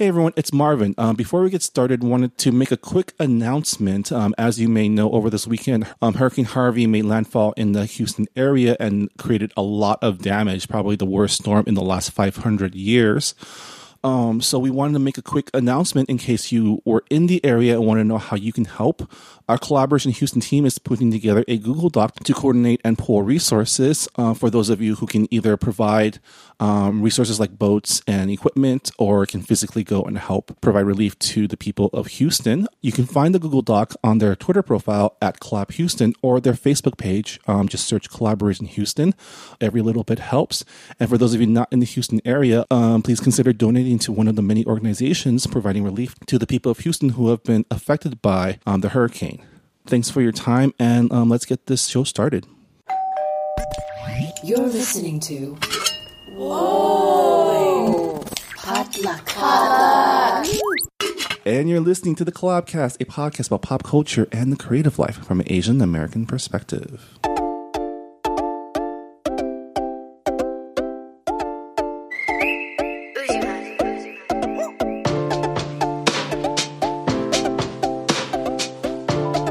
Hey everyone, it's Marvin. Um, before we get started, wanted to make a quick announcement. Um, as you may know, over this weekend, um, Hurricane Harvey made landfall in the Houston area and created a lot of damage, probably the worst storm in the last 500 years. Um, so we wanted to make a quick announcement in case you were in the area and want to know how you can help. Our collaboration Houston team is putting together a Google Doc to coordinate and pull resources uh, for those of you who can either provide um, resources like boats and equipment or can physically go and help provide relief to the people of Houston. You can find the Google Doc on their Twitter profile at Collab Houston or their Facebook page. Um, just search Collaboration Houston. Every little bit helps. And for those of you not in the Houston area, um, please consider donating to one of the many organizations providing relief to the people of Houston who have been affected by um, the hurricane. Thanks for your time, and um, let's get this show started. You're listening to Whoa Potluck. And you're listening to the Collabcast, a podcast about pop culture and the creative life from an Asian American perspective.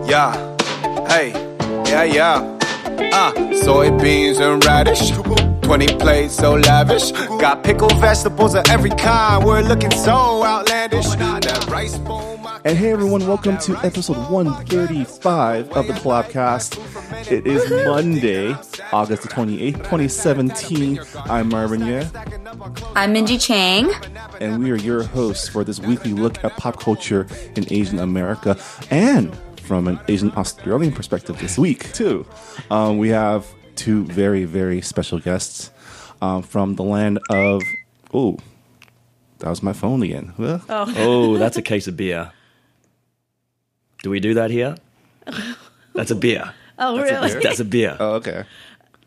Yeah, hey, yeah, yeah. Uh, soybeans and radish. 20 plates so lavish. Got pickled vegetables of every kind. We're looking so outlandish. That rice bowl, my And hey everyone, welcome to episode 135 of the Collabcast. It is Monday, August the 28th, 2017. I'm Marvin Yueh, I'm Minji Chang. and we are your hosts for this weekly look at pop culture in Asian America and from an Asian Australian perspective this week, too. Um, we have two very, very special guests um, from the land of. Oh, that was my phone again. Well, Oh, that's a case of beer. Do we do that here? That's a beer. Oh, really? That's a beer. Oh, okay.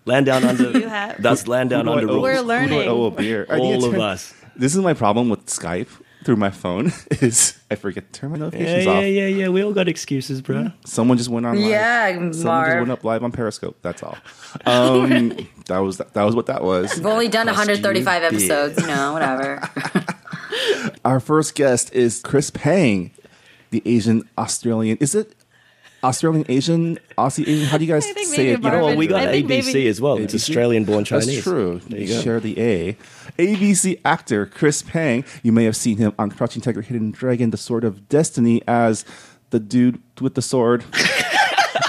Land down under. you have- That's land down Who I under rules. We're who do I learning. owe a beer? I need to All of turn- us. This is my problem with Skype through my phone is I forget to turn my notifications yeah, off. yeah, yeah. Yeah. We all got excuses, bro. Someone just went on live. Yeah, Someone just went up live on Periscope. That's all. Um, that was that was what that was. We've only done 135 you beer. episodes, you know, whatever. Our first guest is Chris Pang, the Asian Australian. Is it Australian Asian Aussie Asian? How do you guys say maybe it? You know, Marvin- Well, we got ABC maybe- as well. It's Australian-born Chinese. That's true. There you you go. share the A. ABC actor Chris Pang. You may have seen him on Crouching Tiger, Hidden Dragon, The Sword of Destiny as the dude with the sword.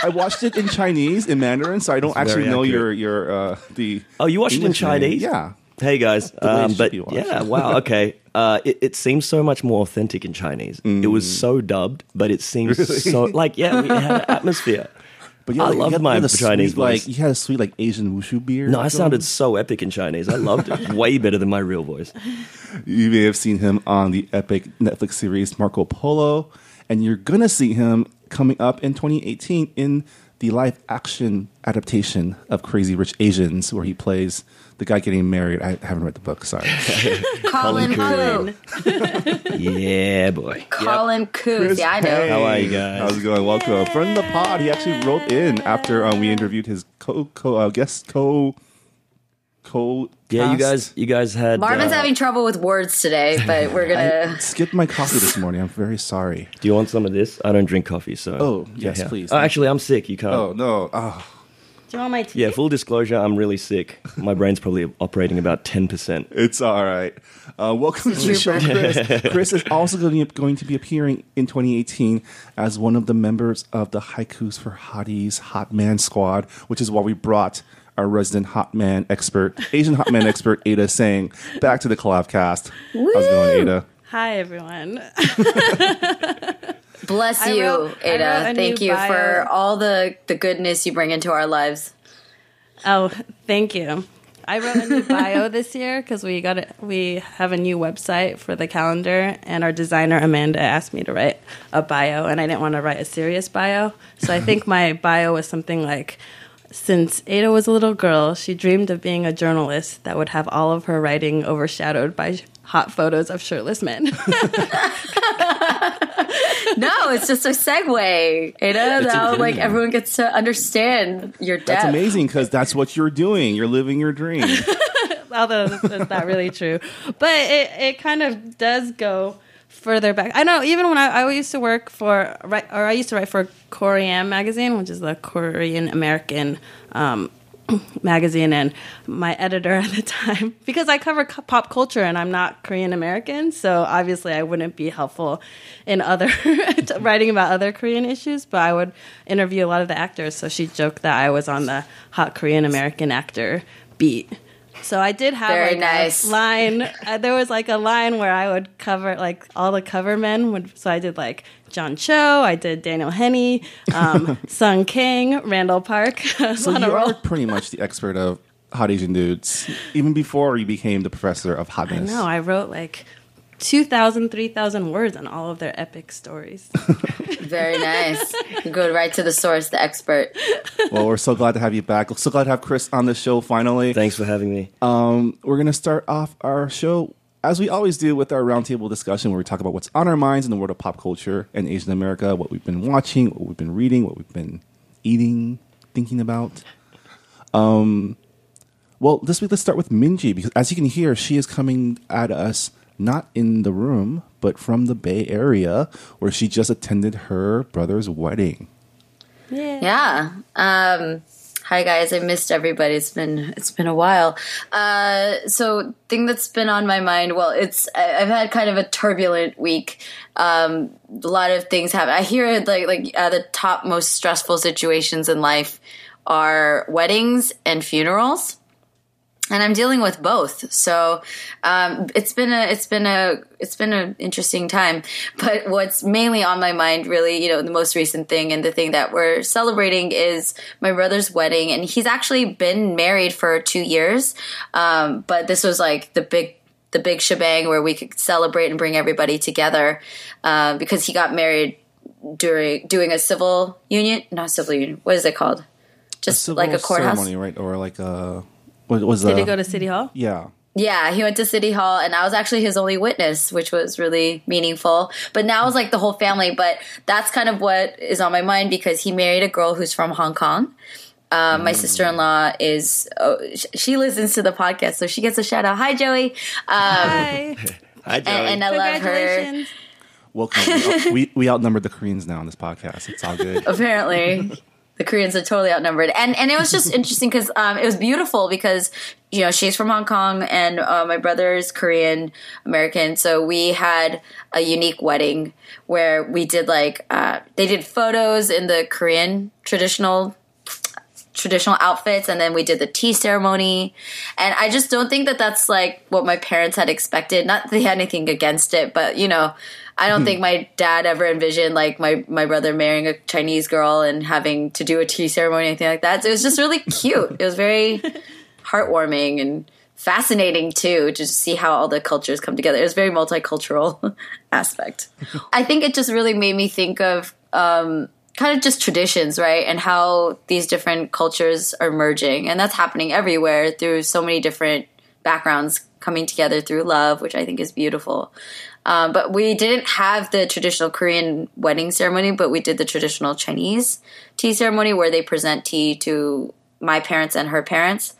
I watched it in Chinese, in Mandarin, so I don't actually know your your uh, the. Oh, you watched it in English name. Chinese? Yeah. Hey guys, um, but yeah, wow, okay. Uh, it, it seems so much more authentic in Chinese. It was so dubbed, but it seems Mm. Really? so like yeah, we had an atmosphere. But I like, loved my Chinese sweet, like voice. you had a sweet like Asian wushu beard. No, I going. sounded so epic in Chinese. I loved it way better than my real voice. You may have seen him on the epic Netflix series Marco Polo, and you're gonna see him coming up in 2018 in the live action adaptation of Crazy Rich Asians, where he plays the guy getting married. I haven't read the book. Sorry. Colin Colin Khoo. Yeah, boy. Colin Khoo. Yeah, I know. How are you guys? How's it going? Welcome, friend of the pod. He actually wrote in after um, we interviewed his co co uh, guest co co. Yeah, you guys, you guys had. Marvin's uh, having trouble with words today, but we're gonna. skipped my coffee this morning. I'm very sorry. Do you want some of this? I don't drink coffee, so. Oh, yes, yeah. please. Oh, actually, I'm sick. You can't. Oh no! Oh, Do you want my tea? Yeah, full disclosure, I'm really sick. My brain's probably operating about 10%. It's all right. Uh, welcome to the show, Chris. Chris is also going to, going to be appearing in 2018 as one of the members of the Haikus for Hotties Hot Man Squad, which is why we brought our resident hot man expert, Asian hot man expert, Ada Tseng, back to the Collabcast. How's it going, Ada? Hi, everyone. Bless you, wrote- Ada. Thank you bio. for all the the goodness you bring into our lives. Oh, thank you. I wrote a new bio this year because we got it. We have a new website for the calendar, and our designer Amanda asked me to write a bio, and I didn't want to write a serious bio, so I think my bio was something like. Since Ada was a little girl, she dreamed of being a journalist that would have all of her writing overshadowed by hot photos of shirtless men. No, it's just a segue, Ada. Now, like everyone gets to understand your depth. That's amazing because that's what you're doing. You're living your dream. although that's not really true. But it, it kind of does go further back. I know even when I, I used to work for, right, or I used to write for KoreAm magazine, which is the Korean American um, magazine, and my editor at the time, because I cover pop culture and I'm not Korean American, so obviously I wouldn't be helpful in other writing about other Korean issues. But I would interview a lot of the actors, so she joked that I was on the hot Korean American actor beat. So I did have Very like nice. a line. Uh, there was like a line where I would cover like all the cover men. Would, so I did like John Cho, I did Daniel Henney, um, Sung Kang, Randall Park. So on a you roll. are pretty much the expert of hot Asian dudes, even before you became the professor of I hotness. No, I wrote like 2,000, 3,000 words on all of their epic stories. Very nice. You go right to the source, the expert. Well, we're so glad to have you back. so glad to have Chris on the show finally. Thanks for having me. Um, we're going to start off our show as we always do with our roundtable discussion where we talk about what's on our minds in the world of pop culture and Asian America, what we've been watching, what we've been reading, what we've been eating, thinking about. Um, well, this week let's start with Minji because as you can hear, she is coming at us not in the room, but from the Bay Area where she just attended her brother's wedding. Yeah. Yeah. Um, hi guys, I missed everybody. It's been it's been a while. Uh, so thing that's been on my mind. Well, it's I've had kind of a turbulent week. Um, a lot of things happen. I hear like like uh, the top most stressful situations in life are weddings and funerals and I'm dealing with both. So um, it's been a it's been a it's been an interesting time. But what's mainly on my mind, really, you know, the most recent thing and the thing that we're celebrating is my brother's wedding, and he's actually been married for two years. Um, but this was like the big the big shebang where we could celebrate and bring everybody together uh, because he got married during doing a civil union, not civil union. What is it called? Just Civil like a courthouse. ceremony, right? Or like a what was Did a, he go to City Hall? Yeah. Yeah, he went to City Hall, and I was actually his only witness, which was really meaningful. But now it's like the whole family. But that's kind of what is on my mind because he married a girl who's from Hong Kong. Um, my sister in law is, oh, she listens to the podcast, so she gets a shout out. Hi, Joey. Um, Hi. Hi, Joey. and, and I love her. Congratulations. Welcome. we, we we outnumbered the Koreans now on this podcast. It's all good. apparently the koreans are totally outnumbered. And and it was just interesting because um, it was beautiful because you know she's from hong kong and uh, my brother's korean american. So we had a unique wedding where we did like uh, they did photos in the korean traditional traditional outfits and then we did the tea ceremony. And i just don't think that that's like what my parents had expected. Not that they had anything against it but you know i don't think my dad ever envisioned like my my brother marrying a chinese girl and having to do a tea ceremony or anything like that so it was just really cute it was very heartwarming and fascinating too to just see how all the cultures come together. It was very multicultural aspect. I think it just really made me think of um, kind of just traditions, right? And how these different cultures are merging. And that's happening everywhere through so many different backgrounds coming together through love, which I think is beautiful. Um, but we didn't have the traditional Korean wedding ceremony, but we did the traditional Chinese tea ceremony where they present tea to my parents and her parents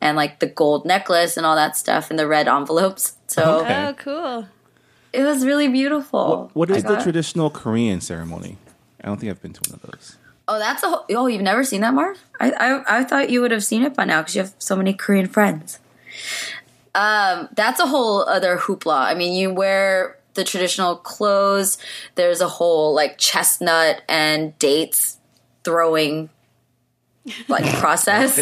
and like the gold necklace and all that stuff and the red envelopes. So Okay. Oh, cool. it was really beautiful. What is the traditional Korean ceremony? I don't think I've been to one of those. Oh, that's a whole, oh, you've never seen that, Mark? I I, I thought you would have seen it by now because you have so many Korean friends. Um, that's a whole other hoopla. I mean, you wear the traditional clothes. There's a whole like chestnut and dates throwing like process.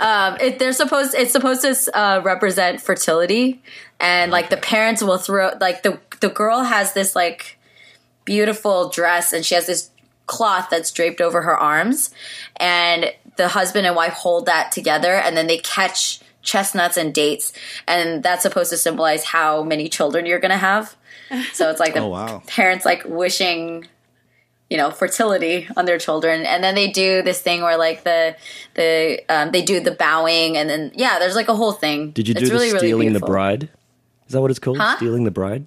um, it, they're supposed it's supposed to uh, represent fertility, and like the parents will throw like the the girl has this like beautiful dress and she has this cloth that's draped over her arms and the husband and wife hold that together and then they catch chestnuts and dates and that's supposed to symbolize how many children you're going to have so it's like the Oh, wow. parents like wishing you know fertility on their children and then they do this thing where like the the um, they do the bowing and then yeah there's like a whole thing Did you do It's the really, really stealing the bride? Is that what it's called? Huh? Stealing the bride?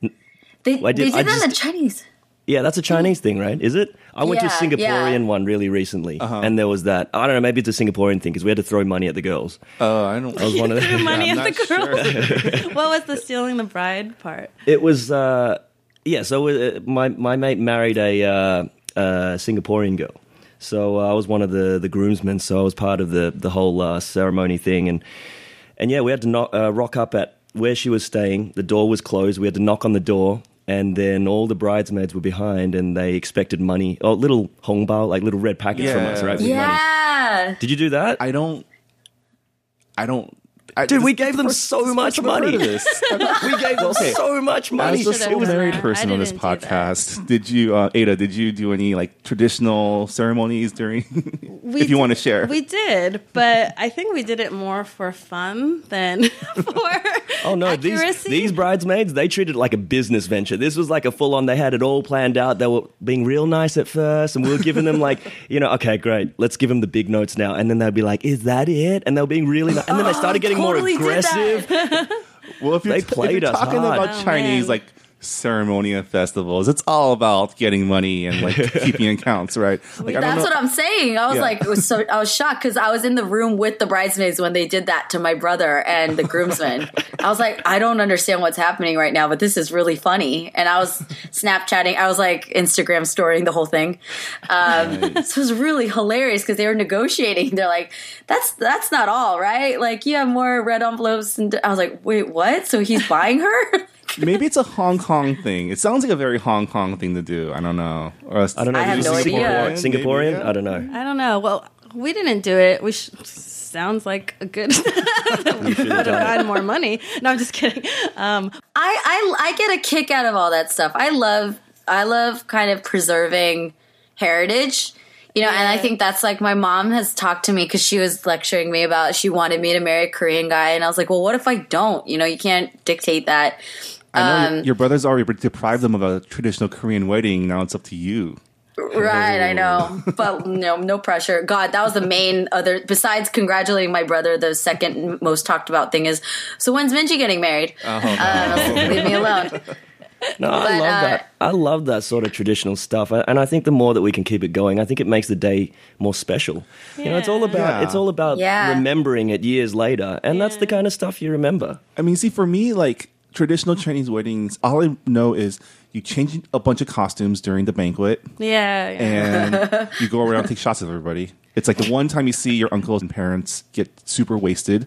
they, I did- they did I that in the chinese Yeah, that's a Chinese thing, right? Is it? I went to a Singaporean yeah. one really recently, and there was that. I don't know, maybe it's a Singaporean thing because we had to throw money at the girls. Oh, I don't. I was one of the, money I'm at the not girls. what was the stealing the bride part? It was, uh, yeah. So uh, my my mate married a uh, uh, Singaporean girl, so uh, I was one of the the groomsmen. So I was part of the the whole uh, ceremony thing, and and yeah, we had to knock, uh, rock up at where she was staying. The door was closed. We had to knock on the door. And then all the bridesmaids were behind, and they expected money. Oh, little hongbao, like little red packets from us, right? with money. Yeah. Did you do that? I don't. I don't. I, Dude, this we gave them first- so this is the much first I've heard money. we gave them Okay. so much money. As the should've sole done married that. person on this didn't do that. podcast, did you, uh, Ada? Did you do any like traditional ceremonies during? If you did- want to share, We did, but I think we did it more for fun than for Oh no, these these bridesmaids, they treated it like a business venture. This was like a full on they had it all planned out. They were being real nice at first and we were giving them like, you know, okay, great, let's give them the big notes now. And then they'd be like, Is that it? And they were being really nice. And then they started getting totally more did that. aggressive. well, if you're, they if you're us talking hard. about Oh, Chinese man. like ceremony and festivals, it's all about getting money and like keeping accounts, right? Like, I don't That's know- what I'm saying. I was Yeah. like, it was so I was shocked because I was in the room with the bridesmaids when they did that to my brother and the groomsmen. I was like, I don't understand what's happening right now, but this is really funny. And I was Snapchatting. I was like Instagram storying the whole thing. Um, So it was really hilarious because they were negotiating. They're like, "That's that's not all, right? Like you have more red envelopes." And I was like, "Wait, what? So he's buying her?" Maybe it's a Hong Kong thing. It sounds like a very Hong Kong thing to do. I don't know. Or I don't know. I have is it no idea. Singaporean? Maybe, yeah. I don't know. I don't know. Well, we didn't do it. We sh- sounds like a good. You should have would have gotten more money. No, I'm just kidding. Um, I, I I get a kick out of all that stuff. I love I love kind of preserving heritage. You know, and I think that's like my mom has talked to me because she was lecturing me about she wanted me to marry a Korean guy, and I was like, well, what if I don't? You know, you can't dictate that. I know Um, your, your brother's already deprived them of a traditional Korean wedding. Now it's up to you. Right, I know, but no, no pressure. God, that was the main other. Besides congratulating my brother, the second most talked about thing is, so when's Minji getting married? Uh, leave me alone. No, I love uh, that. I love that sort of traditional stuff, and I think the more that we can keep it going, I think it makes the day more special. You know, it's all about Yeah. it's all about Yeah. remembering it years later, and that's the kind of stuff you remember. I mean, see, for me, like traditional Chinese weddings, all I know is you change a bunch of costumes during the banquet yeah, yeah. and you go around and take shots of everybody. It's like the one time you see your uncles and parents get super wasted,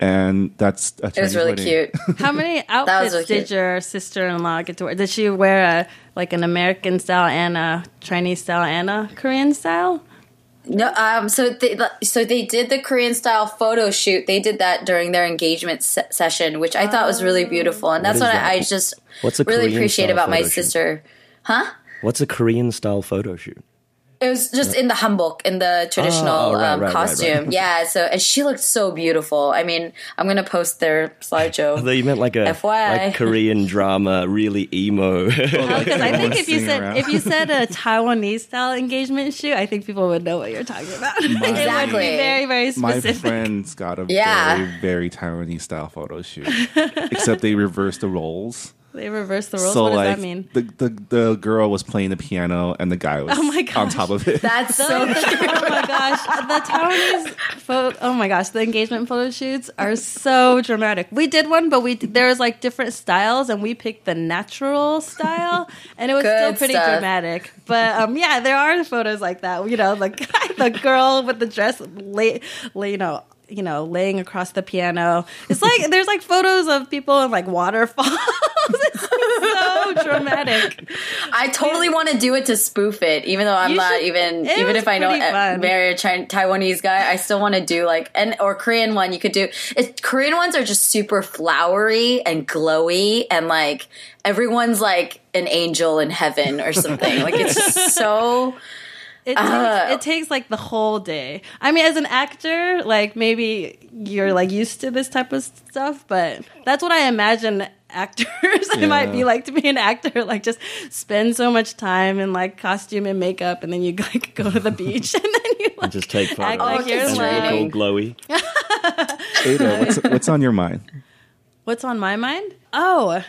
and that's a It was really wedding. cute. How many outfits really did cute. your sister-in-law get to wear? Did she wear a like an American style and a Chinese style and a Korean style? No, um, so they so they did the Korean style photo shoot. They did that during their engagement se- session, which I thought was really beautiful, and that's is what that? I, just What's a really Korean appreciate about my shoot? sister. Huh? What's a Korean style photo shoot? It was just in the hanbok, in the traditional Oh, right, um, right, right, costume. right. Yeah, so and she looked so beautiful. I mean, I'm gonna post their slideshow. Although you meant like a FYI. like Korean drama, really emo. Because I think if you said around. if you said a Taiwanese style engagement shoot, I think people would know what you're talking about. it would be Exactly. very very My friends got a Yeah. very, very Taiwanese style photo shoot, except they reversed the roles. They reverse the roles. So what does like that mean? the, the the girl was playing the piano and the guy was Oh my on top of it. That's so oh my gosh, the Taiwanese photo. Oh my gosh, the engagement photo shoots are so dramatic. We did one, but we there was like different styles, and we picked the natural style, and it was still pretty stuff. dramatic. But um, yeah, there are photos like that. You know, the guy, the girl with the dress, lay, lay, you know. You know, laying across the piano. It's like there's like photos of people in like waterfalls. it's so dramatic. I totally want to do it to spoof it, even though I'm You not should- even even if I know pretty fun. marry a Chin- Taiwanese guy, I still want to do like and or Korean one. You could do it. Korean ones are just super flowery and glowy, and like everyone's like an angel in heaven or something. like it's just so. It takes, Uh. it takes like the whole day. I mean, as an actor, like maybe you're like used to this type of stuff, but that's what I imagine actors it might be like to be an actor. Like just spend so much time in like costume and makeup, and then you like go to the beach, and then you like just take photos. act like Oh, you're and like. look all glowy. Ada, what's what's on your mind? What's on my mind? Oh,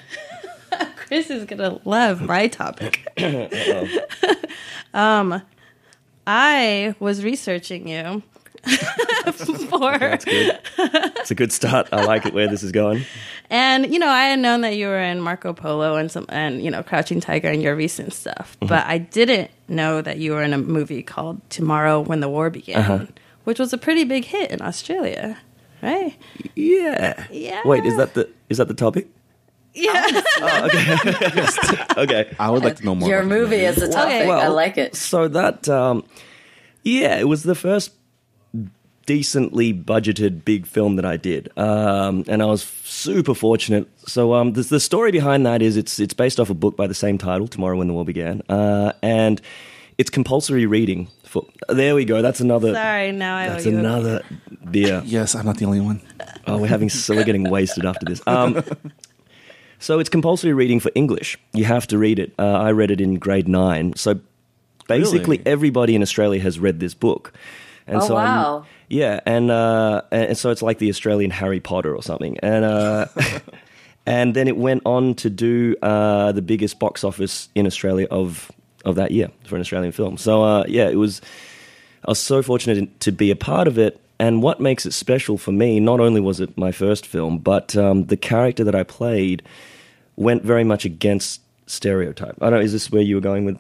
Chris is gonna love my topic. um, I was researching you for, That's good. It's a good start. I like it where this is going. and you know, I had known that you were in Marco Polo and some, and you know, Crouching Tiger and your recent stuff, mm-hmm. but I didn't know that you were in a movie called Tomorrow When the War Began, uh-huh. which was a pretty big hit in Australia, right? Yeah. Yeah. Wait, is that the is that the topic? Yeah. Okay. Okay. I would like to know more. Your about movie is a topic. Okay. I like it. So that, um, yeah, it was the first decently budgeted big film that I did, um, and I was super fortunate. So um, the, the story behind that is it's it's based off a book by the same title, Tomorrow When the War Began, uh, and it's compulsory reading. For there we go. That's another. Sorry, now I That's owe another beer. Yes, I'm not the only one. Oh, we're having so we're getting wasted after this. Um, so it's compulsory reading for English. You have to read it. Uh, I read it in grade nine. So basically, Really? everybody in Australia has read this book. And Oh, so I'm- wow. yeah, and uh, and so it's like the Australian Harry Potter or something. And uh, and then it went on to do uh, the biggest box office in Australia of of that year for an Australian film. So uh, yeah, it was. I was so fortunate to be a part of it. And what makes it special for me, not only was it my first film, but um, the character that I played went very much against stereotype. I don't know, is this where you were going with?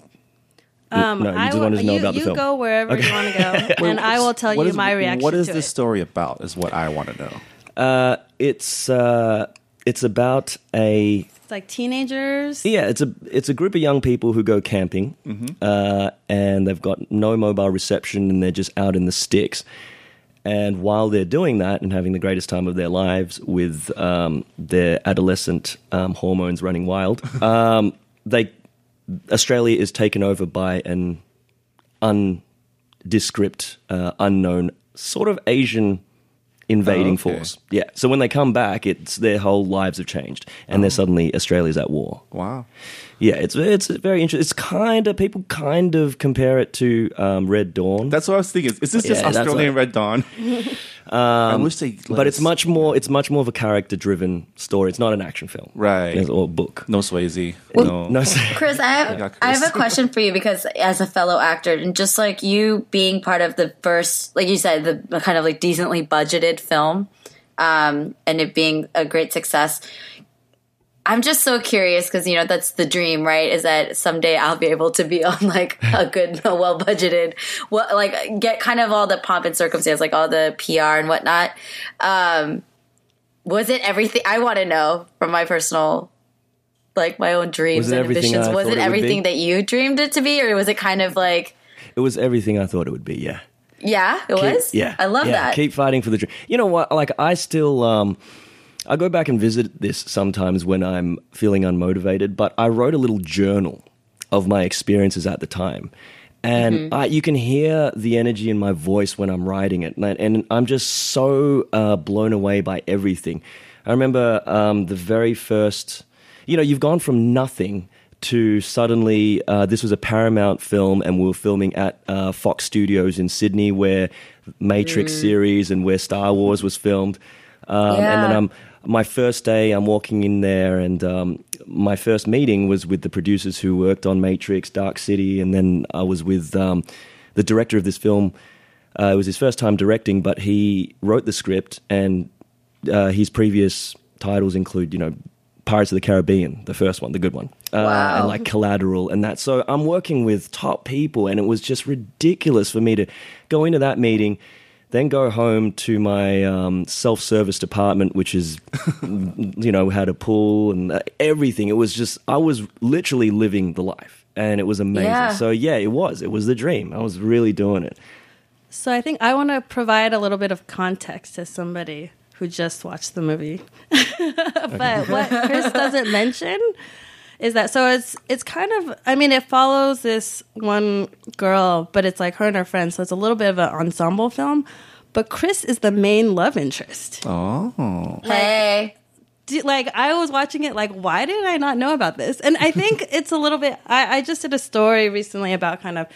Um, no, you I just will- wanted to know you, about the you film. go wherever you want to go, and I will tell What you is- my reaction. What is this it. story about? Is what I want to know. Uh, it's uh, it's about a It's like teenagers. Yeah, it's a it's a group of young people who go camping, uh, and they've got no mobile reception, and they're just out in the sticks. And while they're doing that and having the greatest time of their lives with um, their adolescent um, hormones running wild, um, they Australia is taken over by an undescript, uh, unknown sort of Asian invading Oh, okay. force. Yeah. So when they come back, it's their whole lives have changed, and they're suddenly Australia's at war. Wow. Yeah, it's it's very interesting. It's kind of people kind of compare it to um, Red Dawn, That's what I was thinking. Is this just Yeah, that's Australian what- Red Dawn? I wish they. let but it's us- much more. It's much more of a character driven story. It's not an action film, Right. It's- Or book. no Swayze. no. No, Chris, I have, got I have a question for you because as a fellow actor and just like you being part of the first, like you said, the, the kind of like decently budgeted film, um, and it being a great success. I'm just so curious because you know that's the dream, right? Is that someday I'll be able to be on like a good, well budgeted, what like get kind of all the pomp and circumstance, like all the PR and whatnot. Um, was it everything? I want to know from my personal, like my own dreams and ambitions. Was it everything that you dreamed it to be, or was it kind of like, it was everything I thought it would be. Yeah. yeah, it was. yeah, I love yeah, that. Keep fighting for the dream. You know what? Like I still, um, I go back and visit this sometimes when I'm feeling unmotivated. But I wrote a little journal of my experiences at the time, and Mm-hmm. I, you can hear the energy in my voice when I'm writing it, and, I, and I'm just so uh, blown away by everything. I remember um, the very first. You know, you've gone from nothing to suddenly uh, this was a Paramount film, and we were filming at uh, Fox Studios in Sydney, where Matrix series and where Star Wars was filmed. Um, And then I'm my first day. I'm walking in there, and um, my first meeting was with the producers who worked on Matrix, Dark City, and then I was with um, the director of this film. Uh, it was his first time directing, but he wrote the script, and uh, his previous titles include, you know, Pirates of the Caribbean, the first one, the good one, uh, Wow. and like Collateral and that. So I'm working with top people, and it was just ridiculous for me to go into that meeting, then go home to my um, self-service department, which is, you know, had a pool and uh, everything. It was just I was literally living the life, and it was amazing. Yeah. So yeah, it was. It was the dream. I was really doing it. So I think I want to provide a little bit of context to somebody who just watched the movie. but what Chris doesn't mention is that so it's it's kind of I mean it follows this one girl, but it's like her and her friends, so it's a little bit of an ensemble film. But Chris is the main love interest. Oh. hey, do- like I was watching it like why did I not know about this? And I think it's a little bit I, I just did a story recently about kind of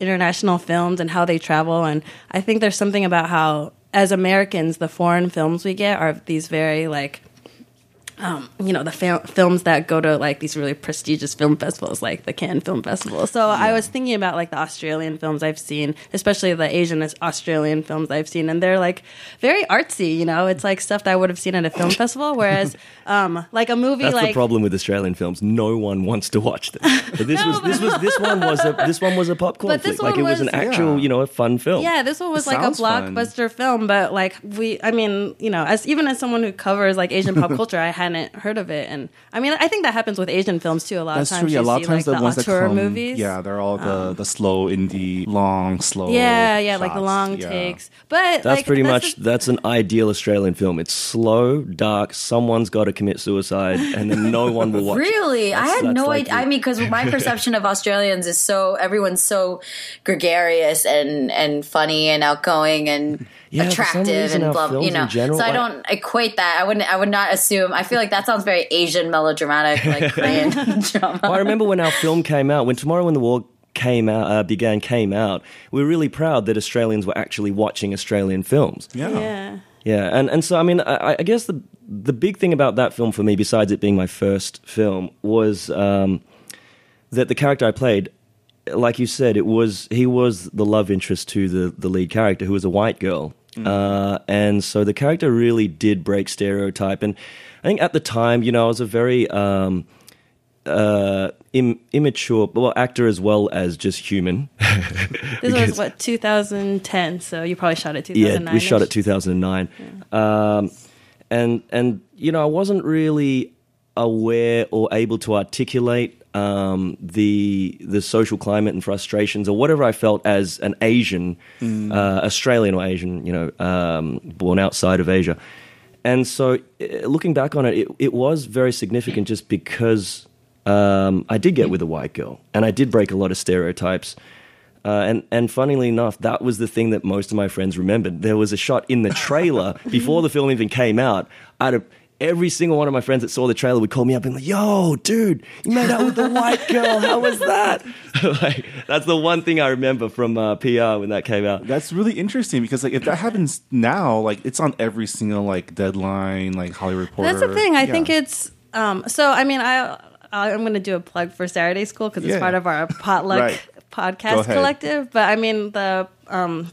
international films and how they travel and I think there's something about how as Americans the foreign films we get are these very like um, you know the fil- films that go to like these really prestigious film festivals like the Cannes Film Festival. So I was thinking about like the Australian films I've seen, especially the Asian Australian films I've seen, and they're like very artsy. You know, it's like stuff that I would have seen at a film festival. Whereas, um, like a movie That's like the problem with Australian films. No one wants to watch them. But this No, was but- this was this one was a this one was a popcorn But this flick. Like it was, was- an actual, Yeah. you know, a fun film. Yeah, this one was It like a sounds fun. blockbuster film, but like we, I mean, you know, as even as someone who covers like Asian pop culture, I hadn't heard of it, and I mean, I think that happens with Asian films too. A lot That's of true. times, Yeah, a you lot of times like, the ones that come, movies. Um, yeah, they're all the the slow indie, long, slow. yeah, yeah, like the long Yeah. takes. But That's like, pretty that's much the- that's an ideal Australian film. It's slow, dark. Someone's got to commit suicide, and then no one will watch. it. Really? I had no like idea. the- I mean, because my perception of Australians is so everyone's so gregarious and and funny and outgoing and Yeah, attractive and our blah. films You know, general, so I like- don't equate that. I wouldn't. I would not assume. I feel like that sounds very Asian melodramatic, like Korean drama. I remember when our film came out, when Tomorrow When the War came out, uh, began, came out. We were really proud that Australians were actually watching Australian films. Yeah. yeah. Yeah, and, and so I mean, I, I guess the the big thing about that film for me, besides it being my first film, was um, that the character I played, like you said, it was he was the love interest to the the lead character, who was a white girl, uh, and so the character really did break stereotype. And I think at the time, you know, I was a very um, uh, Im- immature, well, actor as well as just human. This Because- was what 2010, so you probably shot it Yeah, 2009. we shot it 2009. Um, and and you know, I wasn't really aware or able to articulate um, the the social climate and frustrations or whatever I felt as an Asian, uh, Australian or Asian, you know, um, born outside of Asia. And so, uh, looking back on it, it, it was very significant just because um, I did get with a white girl, and I did break a lot of stereotypes. Uh, and and funnily enough, that was the thing that most of my friends remembered. There was a shot in the trailer before the film even came out. Of every single one of my friends that saw the trailer would call me up and like, "Yo, dude, you made out with the white girl. How was that?" like that's the one thing I remember from uh, PR when that came out. That's really interesting because like if that happens now, like it's on every single like deadline, like Hollywood Reporter. That's the thing. I Yeah. think it's um, so. I mean, I I'm going to do a plug for Saturday School because it's Yeah. part of our potluck Right. Podcast collective. But I mean the um,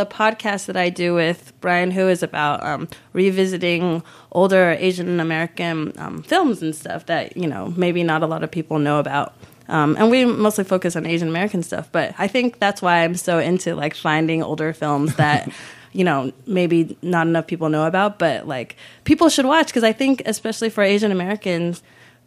the podcast that I do with Brian, who is about um, revisiting older Asian American um, films and stuff that you know maybe not a lot of people know about. Um, and we mostly focus on Asian American stuff, but I think that's why I'm so into like finding older films that you know maybe not enough people know about, but like people should watch because I think especially for Asian Americans,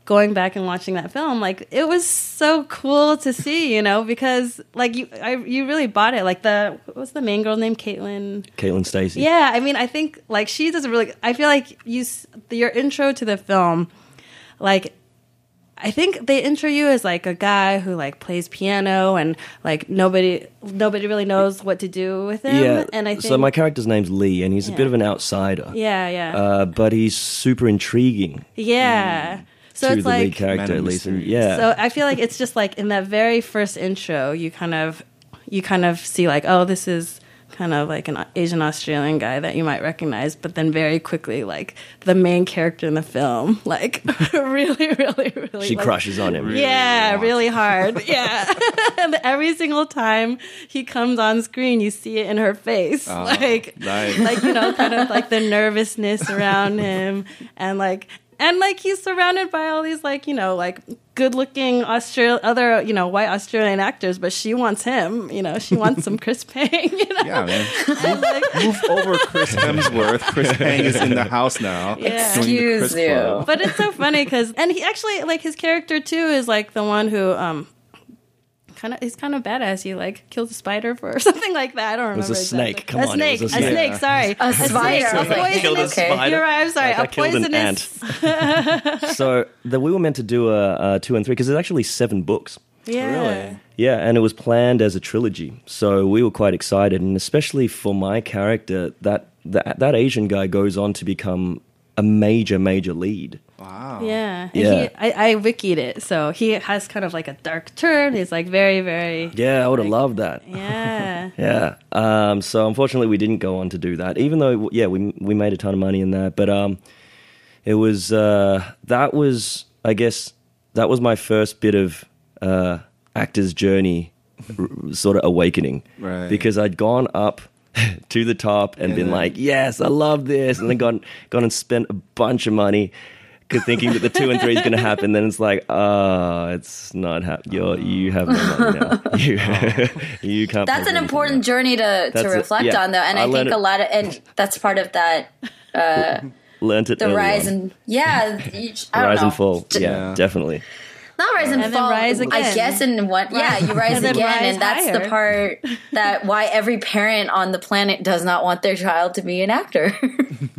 going back and watching that film, like it was so cool to see, you know, because like you, I, you really bought it. Like the what was the main girl named Caitlin? Caitlin Stasey. Yeah, I mean, I think like she does a really. I feel like you your intro to the film, like. I think they intro you as like a guy who like plays piano and like nobody nobody really knows what to do with him. Yeah, and I think so my character's name's Lee, and he's a bit of an outsider. yeah yeah Uh, but he's super intriguing yeah. So to it's the like lead character, at least. And yeah. So I feel like it's just like in that very first intro, you kind of you kind of see like, oh, this is kind of like an Asian Australian guy that you might recognize, but then very quickly, like the main character in the film, like really, really, really, she like, crushes on him. yeah, wants really hard. Yeah. and every single time he comes on screen, you see it in her face. Oh, like, nice. like, you know, kind of like the nervousness around him. And like, and like he's surrounded by all these like, you know, like good looking Australian, other, you know, white Australian actors, but she wants him, you know, she wants some Chris Pang. you know? Yeah, man. And, like, Move over, Chris Hemsworth. Chris Pang is in the house now. Yeah. Excuse you. Club. but it's so funny because and he actually like his character too is like the one who um kind of he's kind of badass he like killed a spider for or something like that i don't remember It was a exactly. snake. Come a on, it snake was a a snake, snake. sorry A spider. snake, I was a Killed a poisonous okay. spider. you're right i'm sorry Like I a killed an ant. so that we were meant to do a, a two and three because there's actually seven books. yeah oh, Really? Yeah, and it was planned as a trilogy, so we were quite excited, and especially for my character, that that, that Asian guy goes on to become a major, major lead. Wow. yeah, And Yeah. He, I, I wikied it so he has kind of like a dark turn he's like very very Yeah, I would have Like- loved that. yeah Yeah. Um, so unfortunately, we didn't go on to do that, even though yeah, we we made a ton of money in that. But um, it was uh, that was I guess that was my first bit of uh, actor's journey, r- sort of awakening, Right. Because I'd gone up to the top and been like, yes, I love this, and then gone gone and spent a bunch of money. 'Cause Thinking that the two and three is going to happen, then it's like, oh, it's not happening. You're You have no money now. You, oh. you can't. That's an important anything journey to, to That's it. reflect Yeah. on, though, and I I, learned think a lot of, and that's part of that now. Learned it to the early rise on. and yeah, you, I don't rise know. and fall. D- Yeah, Yeah. definitely. not rise and, And then fall. rise I guess in what? yeah, you rise And again, rise and that's the part that why every parent on the planet does not want their child to be an actor.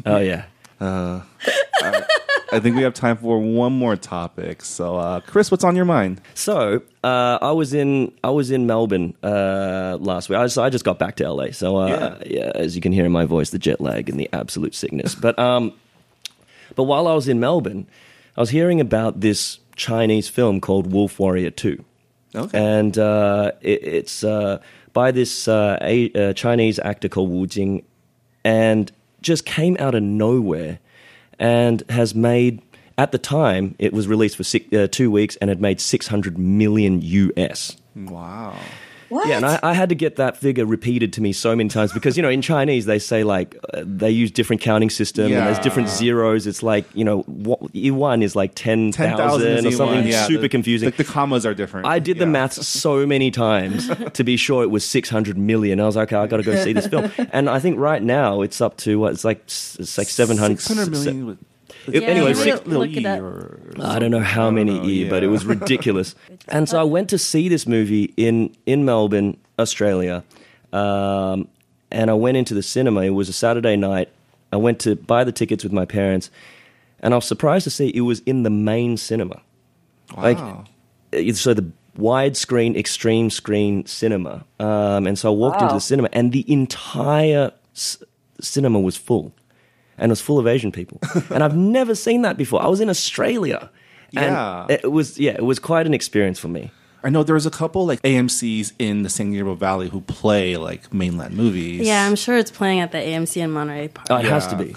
Oh yeah. I think we have time for one more topic. So, uh, Chris, what's on your mind? So uh, I was in I was in Melbourne uh, last week. I, so I just got back to LA. So uh, yeah. as you can hear in my voice, the jet lag and the absolute sickness. But um, but while I was in Melbourne, I was hearing about this Chinese film called Wolf Warrior Two, Okay. and uh, it, it's uh, by this uh, a, uh, Chinese actor called Wu Jing, and just came out of nowhere, and has made. At the time, it was released for six, uh, two weeks and had made 600 million US. wow. What? Yeah, and I, I had to get that figure repeated to me so many times because you know in Chinese they say like uh, they use different counting system and there's different zeros. It's like you know what, one is like ten 10,000 thousand or something yeah, super the- confusing. The, the commas are different. I did the Yeah. maths so many times to be sure it was 600 million. I was like, okay, I got to go see this film. And I think right now it's up to what? It's like it's like 700 600 million. With- It- Yeah, anyway, six, look it up. or- I don't know how many know, E, but it was ridiculous. and so I went to see this movie in in Melbourne, Australia, um, and I went into the cinema. It was a Saturday night. I went to buy the tickets with my parents, and I was surprised to see it was in the main cinema. Like, Wow. uh, so the widescreen, extreme screen cinema. Um, and so I walked into the cinema, and the entire s- cinema was full, and it was full of Asian people. and I've never seen that before. I was in Australia. And Yeah. it was yeah, it was quite an experience for me. I know there's a couple like AMC's in the San Gabriel Valley who play like mainland movies. Yeah, I'm sure it's playing at the AMC in Monterey Park. Oh, it has to be.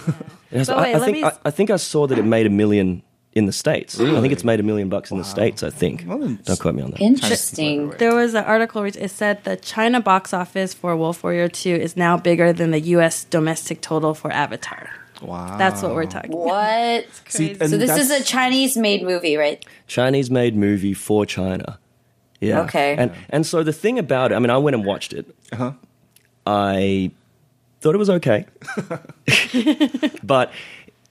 It has to- wait, I, I think me I, s- I think I saw that it made a million in the states. I think it's made a million bucks in the states. I think. Well, Don't quote me on that. Interesting. There was an article which it said the China box office for Wolf Warrior 2 is now bigger than the US domestic total for Avatar. Wow. That's what we're talking about. What? See, So this is a Chinese made movie, right? Chinese made movie for China. Yeah. Okay. And and so the thing about it, I mean, I went and watched it. Uh-huh. I thought it was okay, but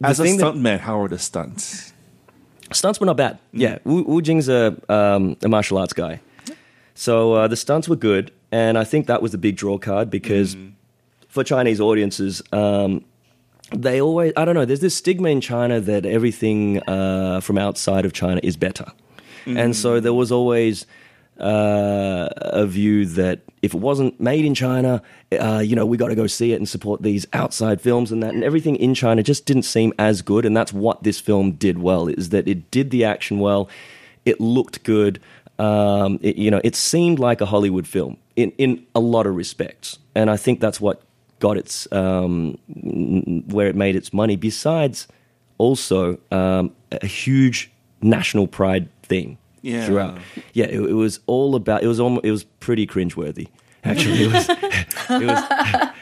As a thing that- stuntman, how are the stunts? stunts were not bad. Yeah, Wu, Wu Jing's a um, a martial arts guy, so uh, the stunts were good, and I think that was the big draw card because for Chinese audiences. Um, they always, I don't know, there's this stigma in China that everything uh, from outside of China is better. And so there was always uh, a view that if it wasn't made in China, uh, you know, we got to go see it and support these outside films and that. And everything in China just didn't seem as good. And that's what this film did well, is that it did the action well, it looked good. Um, it, you know, it seemed like a Hollywood film in, in a lot of respects. And I think that's what got its um, where it made its money. Besides, also um, a huge national pride theme Yeah. throughout. Yeah, it, it was all about. It was almost, It was pretty cringeworthy. Actually, it was. It was.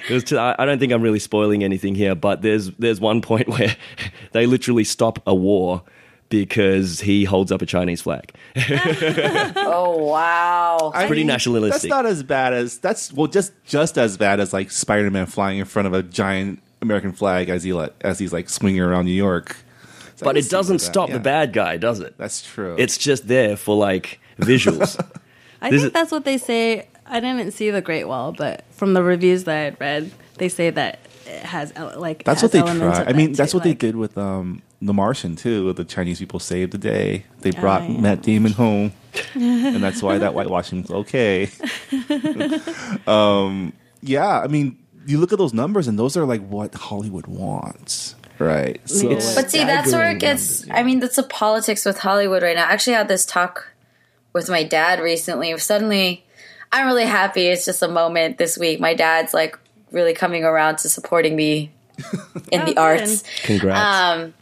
It was I don't think I'm really spoiling anything here, but there's there's one point where they literally stop a war because he holds up a Chinese flag. Oh wow! I pretty nationalistic. That's not as bad as that's well, just just as bad as like Spider-Man flying in front of a giant American flag as he like as he's like swinging around New York. So But it doesn't that, stop yeah. the bad guy, does it? That's true. It's just there for like visuals. I This think is- that's what they say. I didn't see the Great Wall, but from the reviews that I'd read, they say that it has like that's has what they try. I mean, that's too, what they did with um The Martian too. The Chinese people saved the day. They brought Oh, yeah. Matt Damon home, and that's why that whitewashing was okay. um, yeah, I mean, you look at those numbers, and those are like what Hollywood wants, right? So It's- But see, that's where it gets. I mean, that's the politics with Hollywood right now. I actually had this talk with my dad recently. Suddenly, I'm really happy. It's just a moment this week. My dad's like really coming around to supporting me in Oh, the good. arts. Congrats. Um,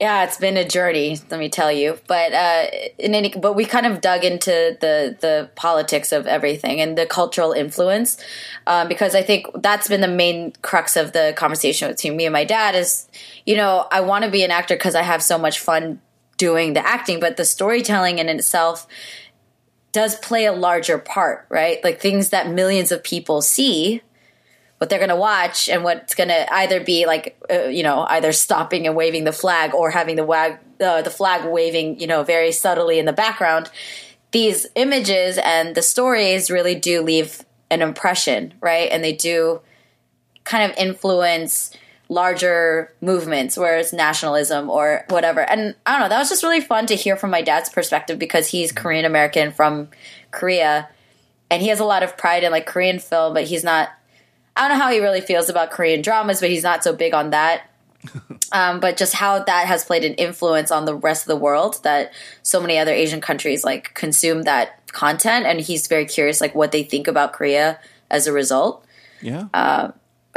Yeah, it's been a journey, let me tell you. But uh, in any, but we kind of dug into the the politics of everything and the cultural influence, um, because I think that's been the main crux of the conversation between me and my dad. Is you know I want to be an actor because I have so much fun doing the acting, but the storytelling in itself does play a larger part, right? Like things that millions of people see what they're going to watch and what's going to either be like uh, you know either stopping and waving the flag or having the wag uh, the flag waving you know very subtly in the background. These images and the stories really do leave an impression right? And they do kind of influence larger movements whereas nationalism or whatever. And i don't know that was just really fun to hear from my dad's perspective because he's korean american from korea. And he has a lot of pride in like korean film but he's not I don't know how he really feels about Korean dramas, but he's not so big on that. um, but just how that has played an influence on the rest of the world that so many other Asian countries like consume that content, and he's very curious like what they think about Korea as a result. Yeah.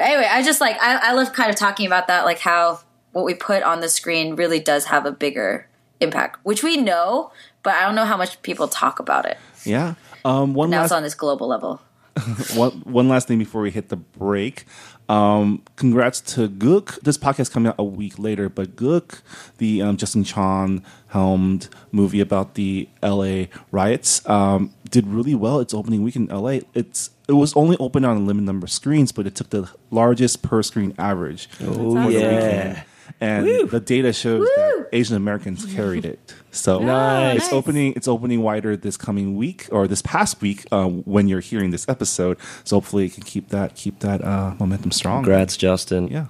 But anyway, I just like I, I love kind of talking about that, like how what we put on the screen really does have a bigger impact, which we know, but I don't know how much people talk about it. yeah. Um, one Now last it's on this global level. one, one last thing before we hit the break. Um, congrats to Gook. This podcast coming out a week later, but Gook, the um, Justin Chon helmed movie about the LA riots, um, did really well. Its opening week in LA. It's it was only open on a limited number of screens, but it took the largest per screen average. Oh yeah. Weekend. And the data shows that Asian Americans carried it. So Nice. it's opening. It's opening wider this coming week or this past week uh, when you're hearing this episode. So hopefully, it can keep that keep that uh, momentum strong. Congrats, Justin. Yeah.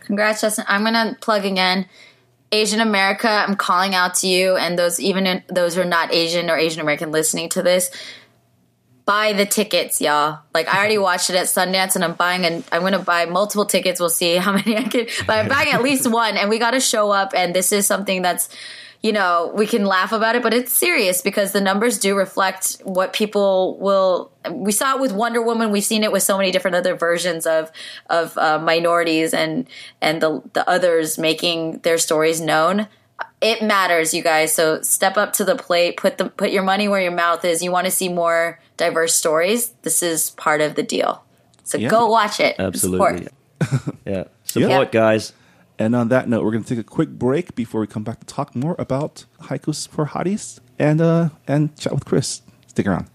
Congrats, Justin. I'm gonna plug again. Asian America, I'm calling out to you, and those even in, those who are not Asian or Asian American listening to this, buy the tickets, y'all. Like I already watched it at Sundance, and I'm buying and I'm gonna buy multiple tickets. We'll see how many I can, but I'm buying at least one, and we got to show up. And this is something that's, you know, we can laugh about it, but it's serious because the numbers do reflect what people will. We saw it with Wonder Woman. We've seen it with so many different other versions of of uh, minorities and and the the others making their stories known. It matters, you guys. So step up to the plate. Put the put your money where your mouth is. You want to see more diverse stories. This is part of the deal. So Yeah. go watch it. and Absolutely. support. Yeah. Support, guys. And on that note, we're going to take a quick break before we come back to talk more about haikus for hotties and uh, and chat with Chris. Stick around.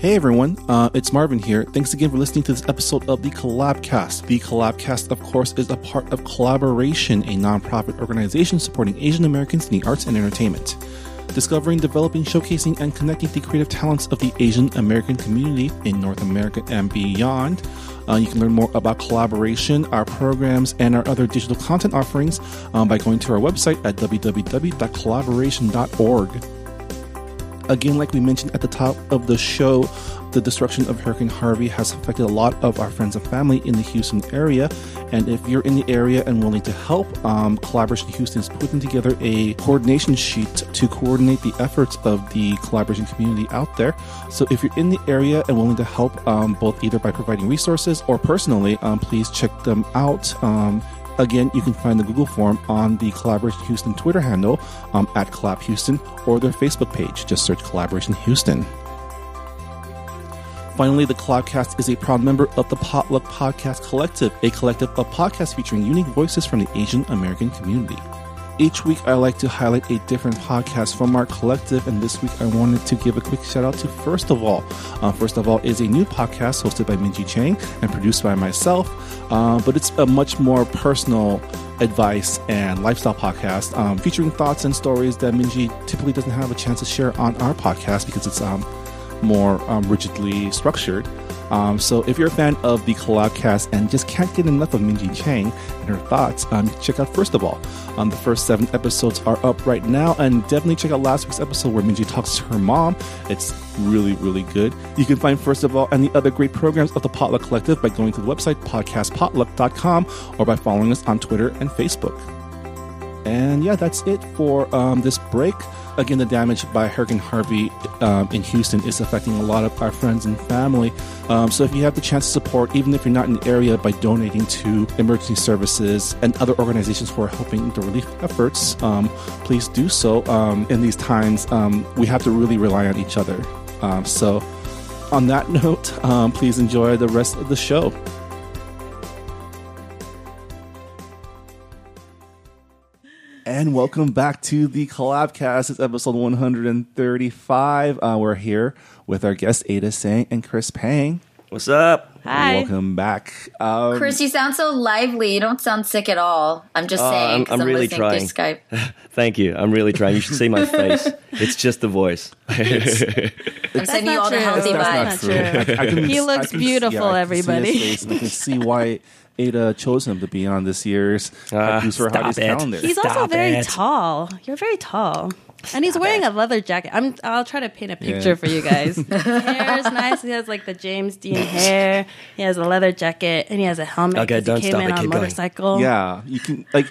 Hey everyone, uh, it's Marvin here. Thanks again for listening to this episode of the Collabcast. The Collabcast, of course, is a part of Collaboration, a nonprofit organization supporting Asian Americans in the arts and entertainment. Discovering, developing, showcasing, and connecting the creative talents of the Asian American community in North America and beyond. Uh, you can learn more about collaboration, our programs, and our other digital content offerings um, by going to our website at www.collaboration.org. Again, like we mentioned at the top of the show, the destruction of Hurricane Harvey has affected a lot of our friends and family in the Houston area. And if you're in the area and willing to help, um, Collaboration Houston is putting together a coordination sheet to coordinate the efforts of the collaboration community out there. So if you're in the area and willing to help, um, both either by providing resources or personally, um, please check them out. Again, you can find the Google form on the Collaboration Houston Twitter handle um, at Collab Houston or their Facebook page. Just search Collaboration Houston. Finally, the Collabcast is a proud member of the Potluck Podcast Collective, a collective of podcasts featuring unique voices from the Asian American community. Each week, I like to highlight a different podcast from our collective, and this week I wanted to give a quick shout out to First of All. Uh, First of All is a new podcast hosted by Minji Chang and produced by myself, uh, but it's a much more personal advice and lifestyle podcast um, featuring thoughts and stories that Minji typically doesn't have a chance to share on our podcast because it's um, more um, rigidly structured. Um, so if you're a fan of the Collabcast and just can't get enough of Minji Chang and her thoughts, um, check out First of All. Um, the first seven episodes are up right now, and definitely check out last week's episode where Minji talks to her mom. It's really, really good. You can find First of All and the other great programs of the Potluck Collective by going to the website podcastpotluck.com or by following us on Twitter and Facebook. And yeah, that's it for um, this break. Again, the damage by Hurricane Harvey um, in Houston is affecting a lot of our friends and family. Um, so if you have the chance to support, even if you're not in the area, by donating to emergency services and other organizations who are helping the relief efforts, um, please do so. Um, in these times, um, we have to really rely on each other. Um, so, on that note, please enjoy the rest of the show. And welcome back to the Collabcast. It's episode 135. Uh, we're here with our guests Ada Tseng and Chris Pang. What's up? Hi. Welcome back. Um, Chris, you sound so lively. You don't sound sick at all. I'm just Oh, saying I'm- I'm I'm, really trying. Skype. Thank you. I'm really trying. You should see my face. It's just the voice. I'm sending you not all the true. healthy That's not vibes. true. He looks can- beautiful, I can see his everybody. I can see why Ada chose him to be on this year's Haikus for Hotties it. calendar. He's also very it. tall. You're very tall. And he's wearing a leather jacket. I'm. I'll try to paint a picture Yeah. for you guys. His hair is nice. He has like the James Dean hair. He has a leather jacket and he has a helmet. Okay, 'cause don't he came stop in it. on a Keep going. motorcycle. Yeah, you can like.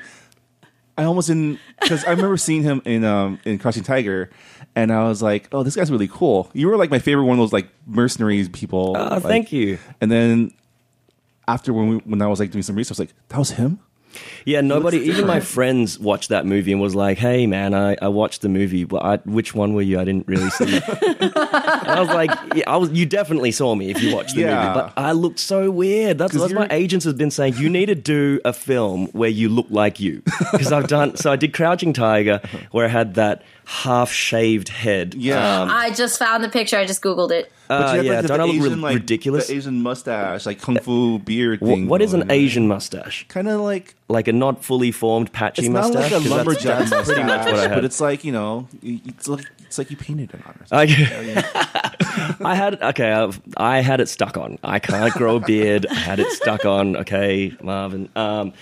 I almost didn't because I remember seeing him in um in Crouching Tiger, and I was like, oh, this guy's really cool. You were like my favorite one of those like mercenaries people. Oh, like- thank you. And then after when we when I was like doing some research, I was like, that was him. Yeah, nobody, even my friends watched that movie and was like, hey, man, I, I watched the movie, but I, which one were you? I didn't really see. and I was like, yeah, I was, you definitely saw me if you watched the Yeah. movie, but I looked so weird. That's what my agents have been saying. You need to do a film where you look like you. Because I've done, so I did Crouching Tiger, where I had that half shaved head. Yeah. Um, I just found the picture. I just Googled it. uh, you had, yeah, like, the, don't I look re- Asian, like, ridiculous? The Asian mustache, like kung fu beard Wh- thing. what is an going on. Asian mustache? Kind of like Like a not fully formed patchy it's not mustache? like a 'Cause that's- lumberjack that's mustache, pretty much what I had. but it's like you know, it's like it's like you painted it on. Or. I, I had okay. I've, I had it stuck on. I can't grow a beard. I had it stuck on. Okay, Marvin. Um,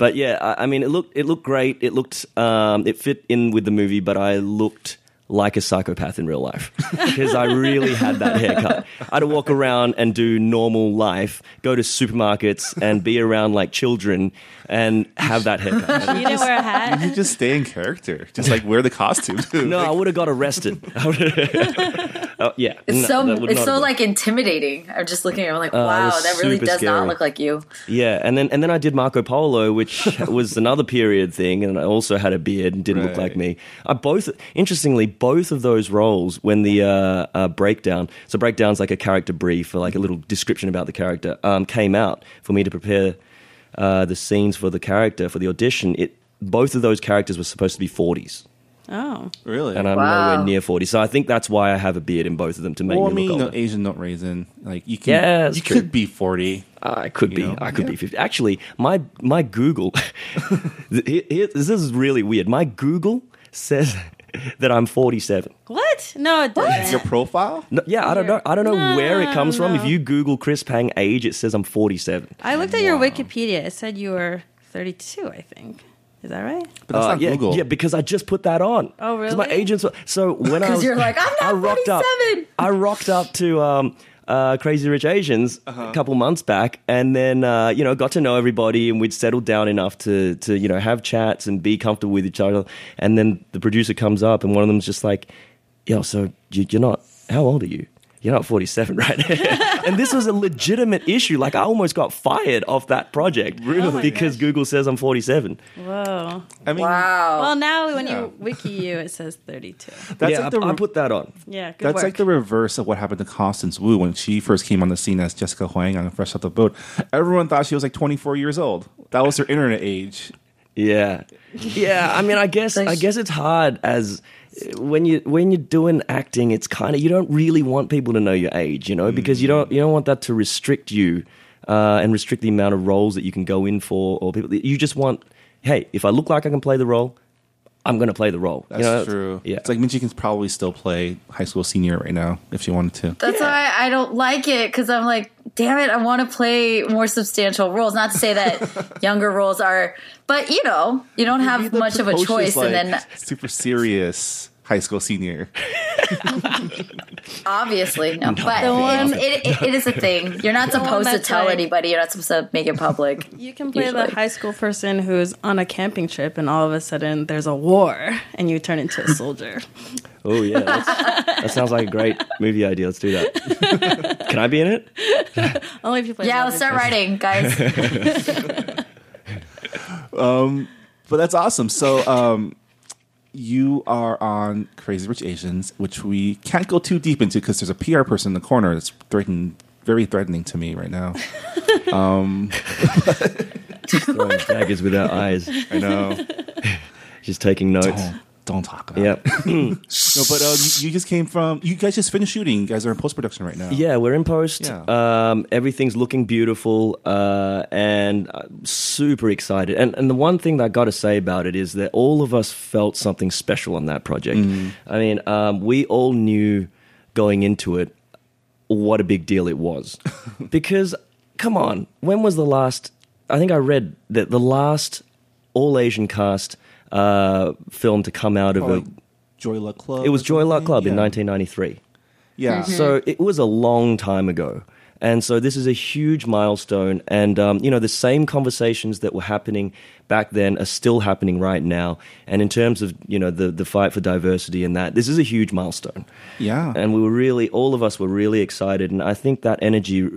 but yeah, I, I mean, it looked it looked great. It looked um, it fit in with the movie, but I looked like a psychopath in real life because I really had that haircut. I had to walk around and do normal life, go to supermarkets and be around like children and have that haircut. You didn't wear a hat. You just stay in character, just like wear the costume. Too. No, I would have got arrested. I would've- oh, yeah, It's No, so that it's so have- like intimidating. I'm just looking at it. I'm like, Uh, wow, was that really does scary. not look like you. Yeah, and then and then I did Marco Polo, which was another period thing, and I also had a beard and didn't look like me. I both, interestingly, both of those roles when the uh, uh, breakdown, so breakdown's like a character brief or like a little description about the character, um, came out for me to prepare uh, the scenes for the character for the audition. It both of those characters were supposed to be forties, Oh. really. and I'm Wow. nowhere near forty. So I think that's why I have a beard in both of them to make well, I me mean, look you know, older. Asian don't raisin. Like you can, Yeah, that's you true. could be forty. I could be. know? I could Yeah. be 50. Actually, my my Google. here- here- this is really weird. My Google says that I'm 47. What? No, it doesn't. Your profile? No, yeah, I don't know. I don't know No, where it comes from. no. If you Google Chris Pang age, it says I'm 47. I looked at your Wikipedia. It said you were 32. I think. Is that right? But that's Uh, not yeah, Google. yeah, because I just put that on. Oh, 'Cause My agents. were- So when I was, you're like, I'm not I rocked up. I rocked up to um, uh, Crazy Rich Asians Uh-huh. a couple months back, and then uh, you know got to know everybody, and we'd settled down enough to to you know have chats and be comfortable with each other. And then the producer comes up, and one of them's just like, "Yo, so you, you're not? How old are you?" You're not 47, right? and this was a legitimate issue. Like, I almost got fired off that project oh my because Google says I'm 47. Whoa. I mean, Wow. Well, now when Yeah. you wiki you, it says 32. that's yeah, like the I, I put that on. Yeah, good That's work. like the reverse of what happened to Constance Wu when she first came on the scene as Jessica Huang on Fresh Off the Boat. Everyone thought she was like 24 years old. That was her internet age. Yeah, yeah. I mean, I guess I guess it's hard as when you when you're doing acting. It's kind of you don't really want people to know your age, you know, because you don't you don't want that to restrict you uh, and restrict the amount of roles that you can go in for, or people. You just want, hey, if I look like I can play the role, I'm going to play the role. That's you know? true. Yeah, It's like Minji can probably still play high school senior right now if she wanted to. That's why I don't like it because I'm like, damn it, I want to play more substantial roles. Not to say that younger roles are, but you know, you don't have much of a precocious, choice. and then super serious high school senior. Obviously, no. But The one- it, it, it is a thing. You're not supposed to tell like- anybody. You're not supposed to make it public. You can play Usually. the high school person who's on a camping trip, and all of a sudden there's a war, and you turn into a soldier. Oh yeah, that sounds like a great movie idea. Let's do that. Can I be in it? Only if you play. Yeah, let's start writing, guys. Um, but that's awesome. So, um, you are on Crazy Rich Asians, which we can't go too deep into because there's a PR person in the corner that's threatening, very threatening to me right now. Just um, throwing daggers without eyes. I know. Just taking notes. don't, don't talk about Yep. it. No, but uh, you, you just came from. You guys just finished shooting. You guys are in post production right now. Yeah, we're in post. Yeah. Um, everything's looking beautiful, uh, and I'm super excited. And and the one thing that I got to say about it is that all of us felt something special on that project. I mean, um, we all knew going into it what a big deal it was, because come on, when was the last? I think I read that the last all Asian cast uh, film to come out of Or a. like Joy Luck Club. It was Joy Luck something? Club in Yeah. 1993. Yeah. So it was a long time ago. And so this is a huge milestone. And, um, you know, the same conversations that were happening back then are still happening right now. And in terms of, you know, the, the fight for diversity and that, this is a huge milestone. Yeah. And we were really, all of us were really excited. And I think that energy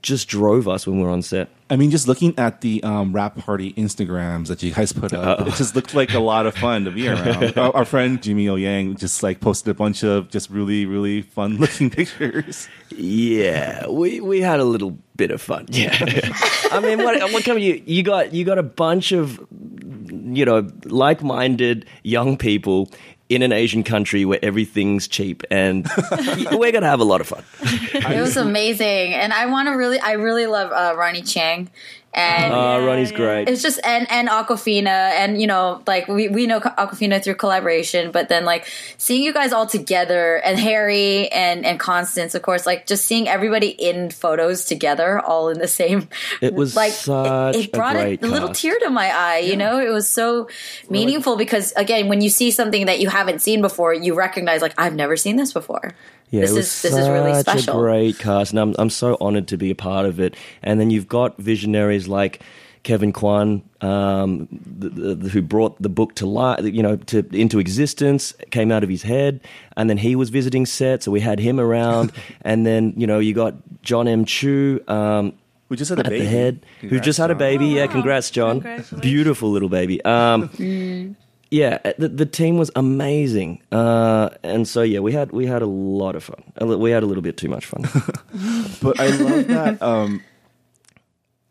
just drove us when we were on set. I mean, just looking at the um, wrap party Instagrams that you guys put up, it just looked like a lot of fun to be around. our, our friend Jimmy O Yang just like posted a bunch of just really, really fun looking pictures. Yeah, we, we had a little bit of fun. Yeah, I mean, what what come you you got you got a bunch of you know like minded young people in an Asian country where everything's cheap, and we're gonna have a lot of fun. It was amazing, and I want to really, I really love uh, Ronny Chieng, and Uh, Ronny's great. it's just and and Awkwafina, and you know, like we we know Awkwafina through collaboration, but then like seeing you guys all together, and Harry and and Constance, of course, like just seeing everybody in photos together, all in the same. It was like it, it brought a a, little tear to my eye. You know, it was so meaningful because again, when you see something that you haven't seen before, you recognize like I've never seen this before. Yeah, this it was is this is really such special. a great cast, and I'm I'm so honored to be a part of it. And then you've got visionaries like Kevin Kwan, um, the, the, who brought the book to life, you know, to into existence, came out of his head, and then he was visiting set, so we had him around. and then you know you got John M. Chu. Um, We just had a at baby. the head, who just had a John. baby. Yeah, congrats, John. Beautiful little baby. Um, yeah, the, the team was amazing, uh, and so yeah, we had we had a lot of fun. We had a little bit too much fun. But I love that. Um,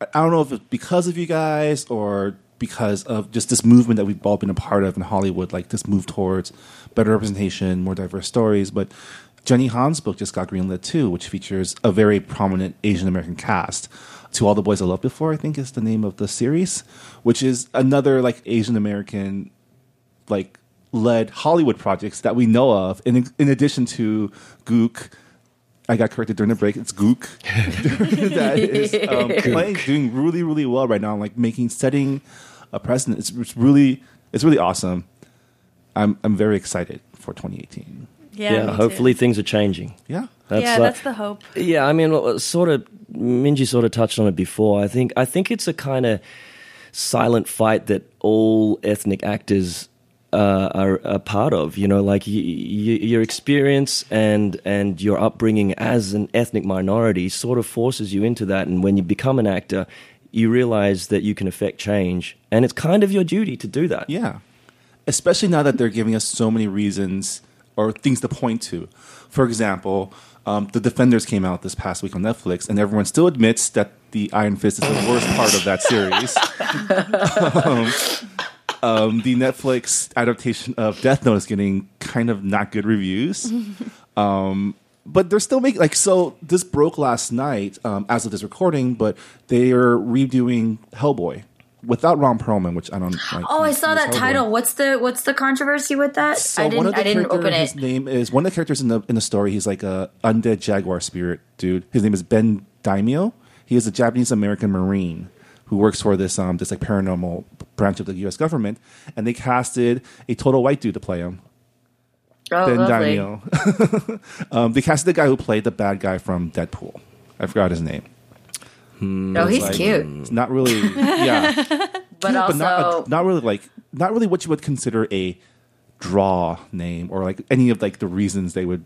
I I don't know if it's because of you guys or because of just this movement that we've all been a part of in Hollywood, like this move towards better representation, more diverse stories. But Jenny Han's book just got greenlit too, which features a very prominent Asian American cast. To All the Boys I Loved Before, I think is the name of the series, which is another like Asian American like led Hollywood projects that we know of. In in addition to Gook, I got corrected during the break. It's Gook that is um, playing, doing really really well right now. Like making setting a precedent. It's, it's really it's really awesome. I'm I'm very excited for 2018. Yeah, yeah, me too. hopefully things are changing. Yeah. That's yeah, uh, that's the hope. Yeah, I mean, sort of. Minji sort of touched on it before. I think I think it's a kind of silent fight that all ethnic actors uh, are a part of. You know, like y- y- your experience and and your upbringing as an ethnic minority sort of forces you into that. And when you become an actor, you realize that you can affect change, and it's kind of your duty to do that. Yeah. Especially now that they're giving us so many reasons or things to point to. For example, um, The Defenders came out this past week on Netflix, and everyone still admits that the Iron Fist is the worst part of that series. um, um, the Netflix adaptation of Death Note is getting kind of not good reviews. Um, but they're still making like so. This broke last night, um, as of this recording, but they are redoing Hellboy without Ron Perlman, which I don't. like. Oh, I saw that Hellboy. title. What's the what's the controversy with that? So I one didn't of the I didn't open His it. name is one of the characters in the in the story. He's like a undead jaguar spirit dude. His name is Ben Daimyo. He is a Japanese American Marine who works for this um this like paranormal branch of the U.S. government, and they casted a total white dude to play him. Oh, Ben lovely. Daimyo. um, they casted the guy who played the bad guy from Deadpool. I forgot his name. Oh, he's Like, cute, It's not really, yeah, but cute, also but not, not really like not really what you would consider a draw name or like any of like the reasons they would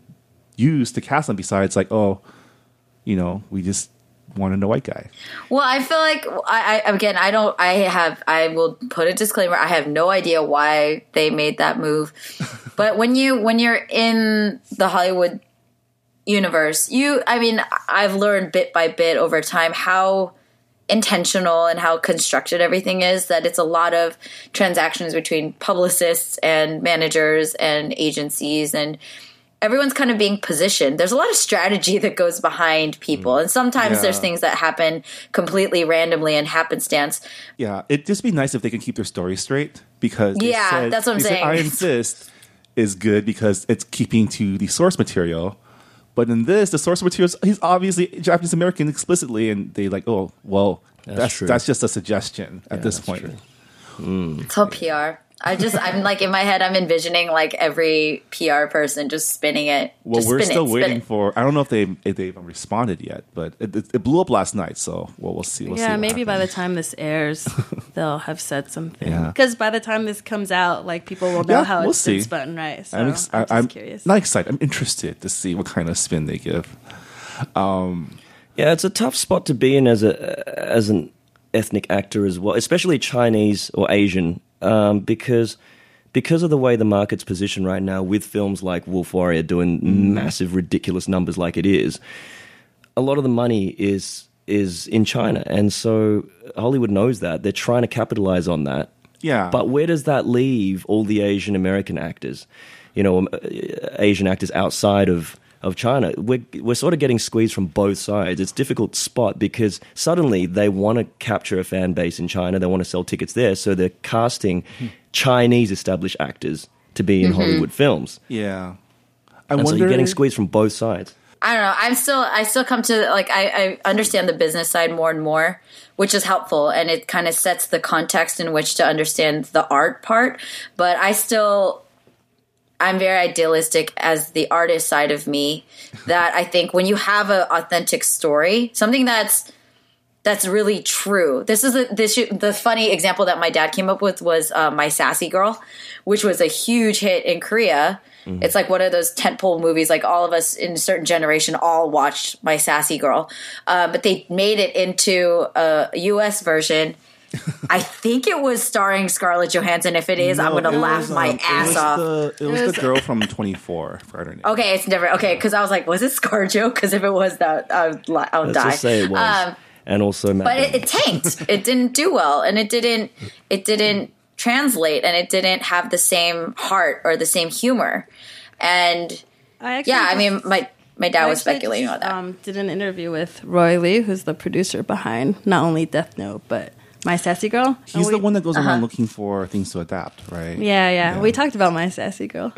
use to cast him. Besides, like, oh, you know, we just wanted a white guy. Well, I feel like I, I again I don't I have I will put a disclaimer. I have no idea why they made that move. but when you when you're in the Hollywood universe, you I mean I've learned bit by bit over time how intentional and how constructed everything is that it's a lot of transactions between publicists and managers and agencies and everyone's kind of being positioned. There's a lot of strategy that goes behind people, mm. and sometimes Yeah. there's things that happen completely randomly and happenstance. Yeah, it'd just be nice if they could keep their story straight because they Yeah, said- that's what I'm they said saying. Iron Fist is good because it's keeping to the source material. But in this, the source material, is- he's obviously Japanese American explicitly, and they like, oh, well, that's that's, true. just a suggestion at this that's point. true. It's all PR. I just, I'm like in my head, I'm envisioning like every PR person just spinning it. Well, Just we're spin it, still spin waiting for. I don't know if they if they even responded yet, but it, it, it blew up last night. So well, we'll see. We'll yeah, what maybe by the time this airs, they'll have said something. Yeah. Because by the time this comes out, like people will know Yeah, how we'll it's been see. spun, right? So I'm, I'm, just I, am curious. not excited. I'm interested to see what kind of spin they give. Um, Yeah, it's a tough spot to be in as a as an ethnic actor as well, especially Chinese or Asian, um, because because of the way the market's positioned right now, with films like Wolf Warrior doing massive, ridiculous numbers like it is, a lot of the money is is in China, and so Hollywood knows that they're trying to capitalize on that. Yeah, But where does that leave all the Asian American actors? You know, um, uh, Asian actors outside of, of China. We're, we're sort of getting squeezed from both sides. It's a difficult spot because suddenly they want to capture a fan base in China. They want to sell tickets there. So they're casting hmm. Chinese established actors to be in mm-hmm. Hollywood films. yeah. I And so you're getting squeezed from both sides. I don't know. I'm still, I still come to like, I, I understand the business side more and more, which is helpful, and it kind of sets the context in which to understand the art part. But I still, I'm very idealistic as the artist side of me. That I think when you have an authentic story, something that's that's really true. This is a, this the funny example that my dad came up with was uh, my sassy girl, which was a huge hit in Korea. It's like one of those tentpole movies. Like all of us in a certain generation all watched my sassy girl, uh, but they made it into a U.S. version. I think it was starring Scarlett Johansson. If it is, I'm No, going to laugh was, my um, ass it off. The, it was the girl from 24. I forgot her. Okay, it's different. Okay, because I was like, was it ScarJo? Because if it was, that I would, I would Let's die. just say it was. Um, and also Matt but it, it tanked. it didn't do well, and it didn't. It didn't translate, and it didn't have the same heart or the same humor. And I actually yeah, I mean, my my dad I was speculating just, on that. Um, did an interview with Roy Lee, who's the producer behind not only Death Note but My Sassy Girl. He's And the one that goes Uh-huh. around looking for things to adapt, right? Yeah, yeah, We talked about My Sassy Girl.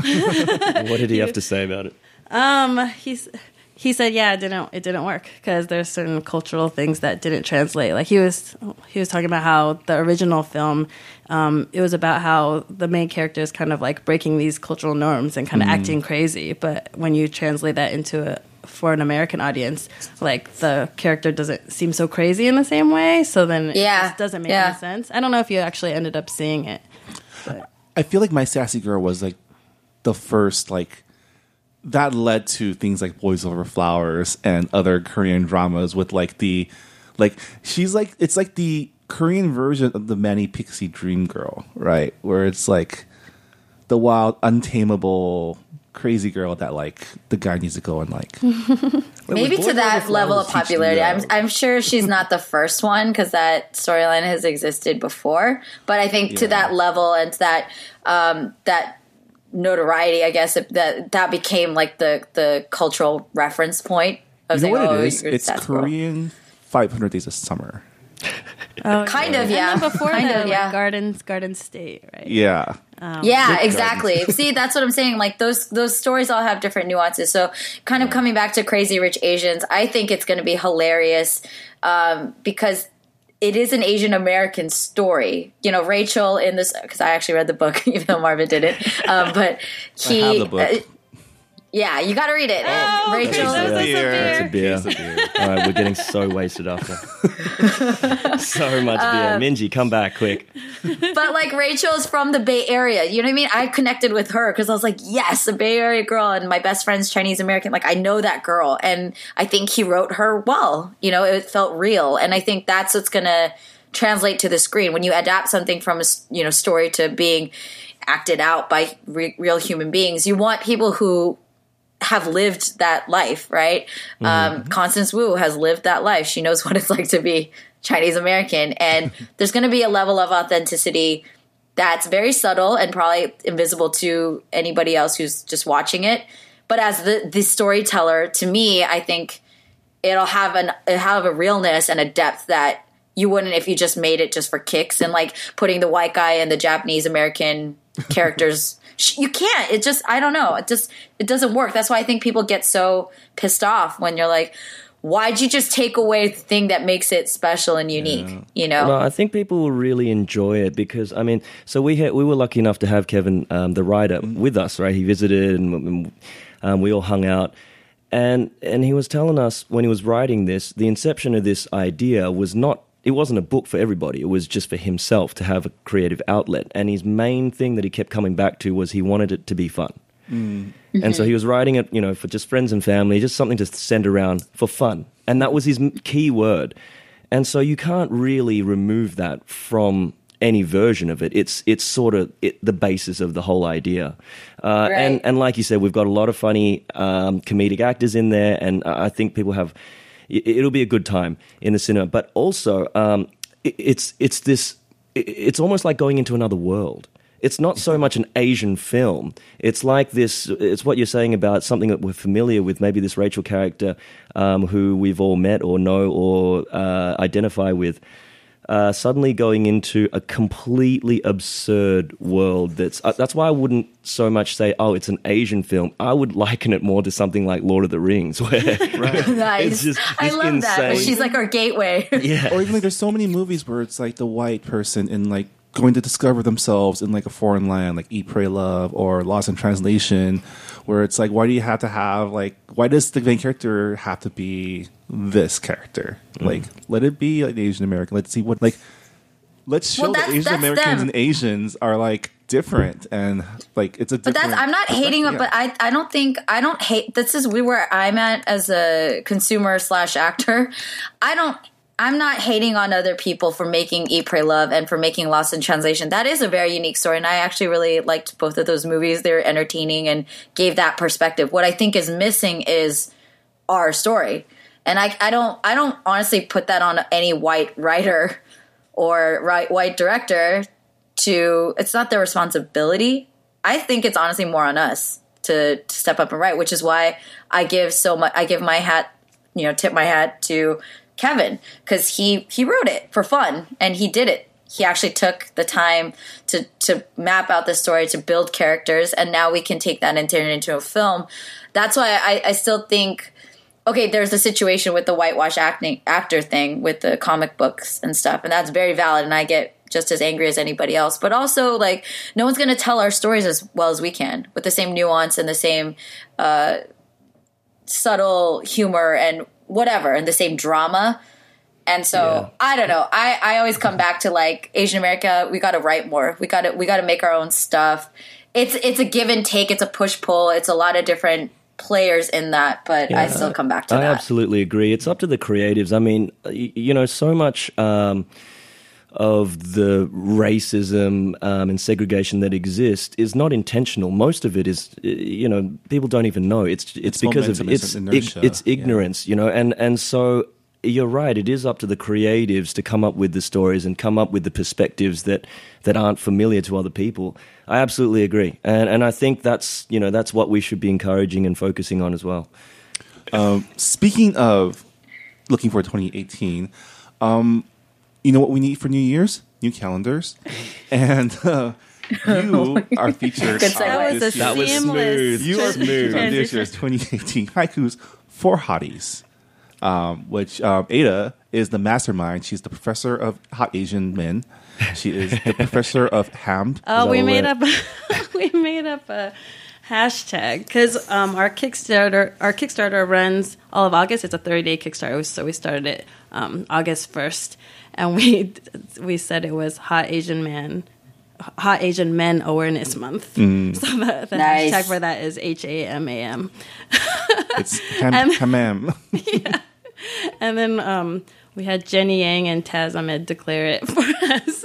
what did he have to say about it? Um, he's he said, yeah, it didn't it didn't work because there's certain cultural things that didn't translate. Like he was he was talking about how the original film, um, it was about how the main character is kind of like breaking these cultural norms and kind of acting crazy. But when you translate that into a for an American audience, like the character doesn't seem so crazy in the same way. So then Yeah, it just doesn't make yeah. any sense. I don't know if you actually ended up seeing it. But I feel like my sassy girl was like the first like that led to things like Boys Over Flowers and other Korean dramas with like the like she's like it's like the Korean version of the Manic Pixie Dream Girl, right? Where it's like the wild, untamable, crazy girl that like the guy needs to go and like. Maybe Boys to that level of popularity. I'm I'm sure she's not the first one because that storyline has existed before. But I think to that level and to that um, that notoriety, I guess it, that that became like the the cultural reference point of You know saying, what "Oh, it is? It's. Korean 500 Days of Summer. Kind of, yeah. and then before kind that, of, like. Gardens Garden State, right? Yeah. Yeah, exactly. See, that's what I'm saying. Like those those stories all have different nuances. So, kind of coming back to Crazy Rich Asians, I think it's going to be hilarious um, because it is an Asian American story. You know, Rachel in this because I actually read the book, even though Marvin didn't. Um, but he. have the book. uh, Yeah, you got to read it. And Oh, Rachel, Rachel. That's a beer. It's a beer. Case of beer. All right, we're getting so wasted after. so much beer. Uh, Minji, come back quick. but like Rachel's from the Bay Area. You know what I mean? I connected with her because I was like, yes, a Bay Area girl, and my best friend's Chinese American. Like I know that girl, and I think he wrote her well. You know, it felt real, and I think that's what's gonna translate to the screen when you adapt something from a you know story to being acted out by re- real human beings. You want people who have lived that life, right? Um, Constance Wu has lived that life. She knows what it's like to be Chinese American. And there's going to be a level of authenticity that's very subtle and probably invisible to anybody else who's just watching it. But as the, the storyteller, to me, I think it'll have an it'll have a realness and a depth that you wouldn't if you just made it just for kicks and like putting the white guy and the Japanese American characters. You can't. It just I don't know. It just it doesn't work. That's why I think people get so pissed off when you're like, why'd you just take away the thing that makes it special and unique? You know. No, I think people will really enjoy it because I mean, so we had, we were lucky enough to have Kevin, um, the writer, with us. Right, he visited and, and um, we all hung out, and and he was telling us when he was writing this, the inception of this idea was not. It wasn't a book for everybody. It was just for himself to have a creative outlet. And his main thing that he kept coming back to was he wanted it to be fun. And so he was writing it, you know, for just friends and family, just something to send around for fun. And that was his key word. And so you can't really remove that from any version of it. It's it's sort of it, the basis of the whole idea. Uh, And Right. and like you said, we've got a lot of funny um, comedic actors in there, and I think people have. It- It'll be a good time in the cinema, but also um, it, it's it's this. it- It's almost like going into another world. It's not so much an Asian film. It's like this. It's what you're saying about something that we're familiar with. Maybe this Rachel character, um, who we've all met or know or uh, identify with, uh, suddenly going into a completely absurd world. That's uh, that's why I wouldn't so much say, "Oh, it's an Asian film." I would liken it more to something like Lord of the Rings, where nice. it's just I this love that. She's like our gateway. yeah, or even like there's so many movies where it's like the white person in like going to discover themselves in like a foreign land like eat pray love or lost in translation where it's like why do you have to have like why does the main character have to be this character mm. like let it be like asian american let's see what like let's show Well, that asian americans and asians are like different and like it's a But that's I'm not hating yeah. but I I don't think I don't hate. This is where I'm at as a consumer slash actor. I don't. I'm not hating on other people for making Eat, Pray, Love and for making Lost in Translation. That is a very unique story, and I actually really liked both of those movies. They're entertaining and gave that perspective. What I think is missing is our story, and I I don't I don't honestly put that on any white writer or right white director to it's not their responsibility. I think it's honestly more on us to, to step up and write, which is why I give so much I give my hat, you know, tip my hat to Kevin because he he wrote it for fun and he did it. He actually took the time to to map out the story to build characters and now we can take that and turn it into a film. That's why I, I still think okay, there's a situation with the whitewash acting actor thing with the comic books and stuff, and that's very valid. And I get just as angry as anybody else. But also, like, no one's going to tell our stories as well as we can with the same nuance and the same uh, subtle humor and whatever, and the same drama. And so Yeah. I don't know. I, I always come back to like Asian America. We got to write more. We got to we got to make our own stuff. It's it's a give and take. It's a push pull. It's a lot of different players in that. But I still come back to I that. absolutely agree. It's up to the creatives. I mean, y- you know, so much um, of the racism um, and segregation that exists is not intentional. Most of it is, you know, people don't even know. It's it's, It's because of momentum, it's it's inertia, it's yeah. ignorance, you know, and and so. You're right. It is up to the creatives to come up with the stories and come up with the perspectives that, that aren't familiar to other people. I absolutely agree, and and I think that's you know that's what we should be encouraging and focusing on as well. Speaking of looking for 2018, um, you know what we need for New Year's? New calendars. And uh, you are featured. Good That was year's- was smooth. You are featured on this year's 2018 haikus for hotties. Um, which um, Ada is the mastermind. She's the professor of hot Asian men. She is the professor of ham. Oh, we made up. we made up a hashtag because um, our Kickstarter our Kickstarter runs all of August. It's a thirty day Kickstarter, so we started it um, August first, and we we said it was Hot Asian Man. Hot Asian Men Awareness Month. So the, the Nice. hashtag for that is H A M A M. It's ham, And- hamam. And then um, we had Jenny Yang and Taz Ahmed declare it for us.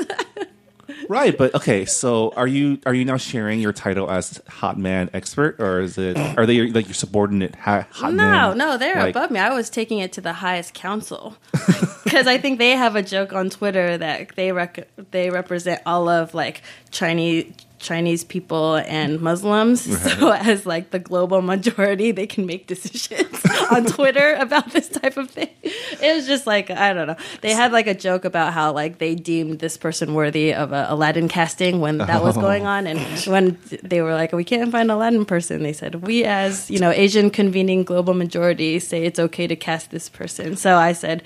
Right, but okay. So, are you are you now sharing your title as hot man expert, or is it are they like your subordinate ha- hot no, man? no, they're Like- above me. I was taking it to the highest council because I think they have a joke on Twitter that they rec- they represent all of like Chinese Chinese people and Muslims. So as like the global majority, they can make decisions on Twitter about this type of thing. It was just like I don't know. They had like a joke about how like they deemed this person worthy of a Aladdin casting when that was going on, and oh. when they were like, "We can't find Aladdin person," they said, "We as you know Asian convening global majority say it's okay to cast this person." So I said.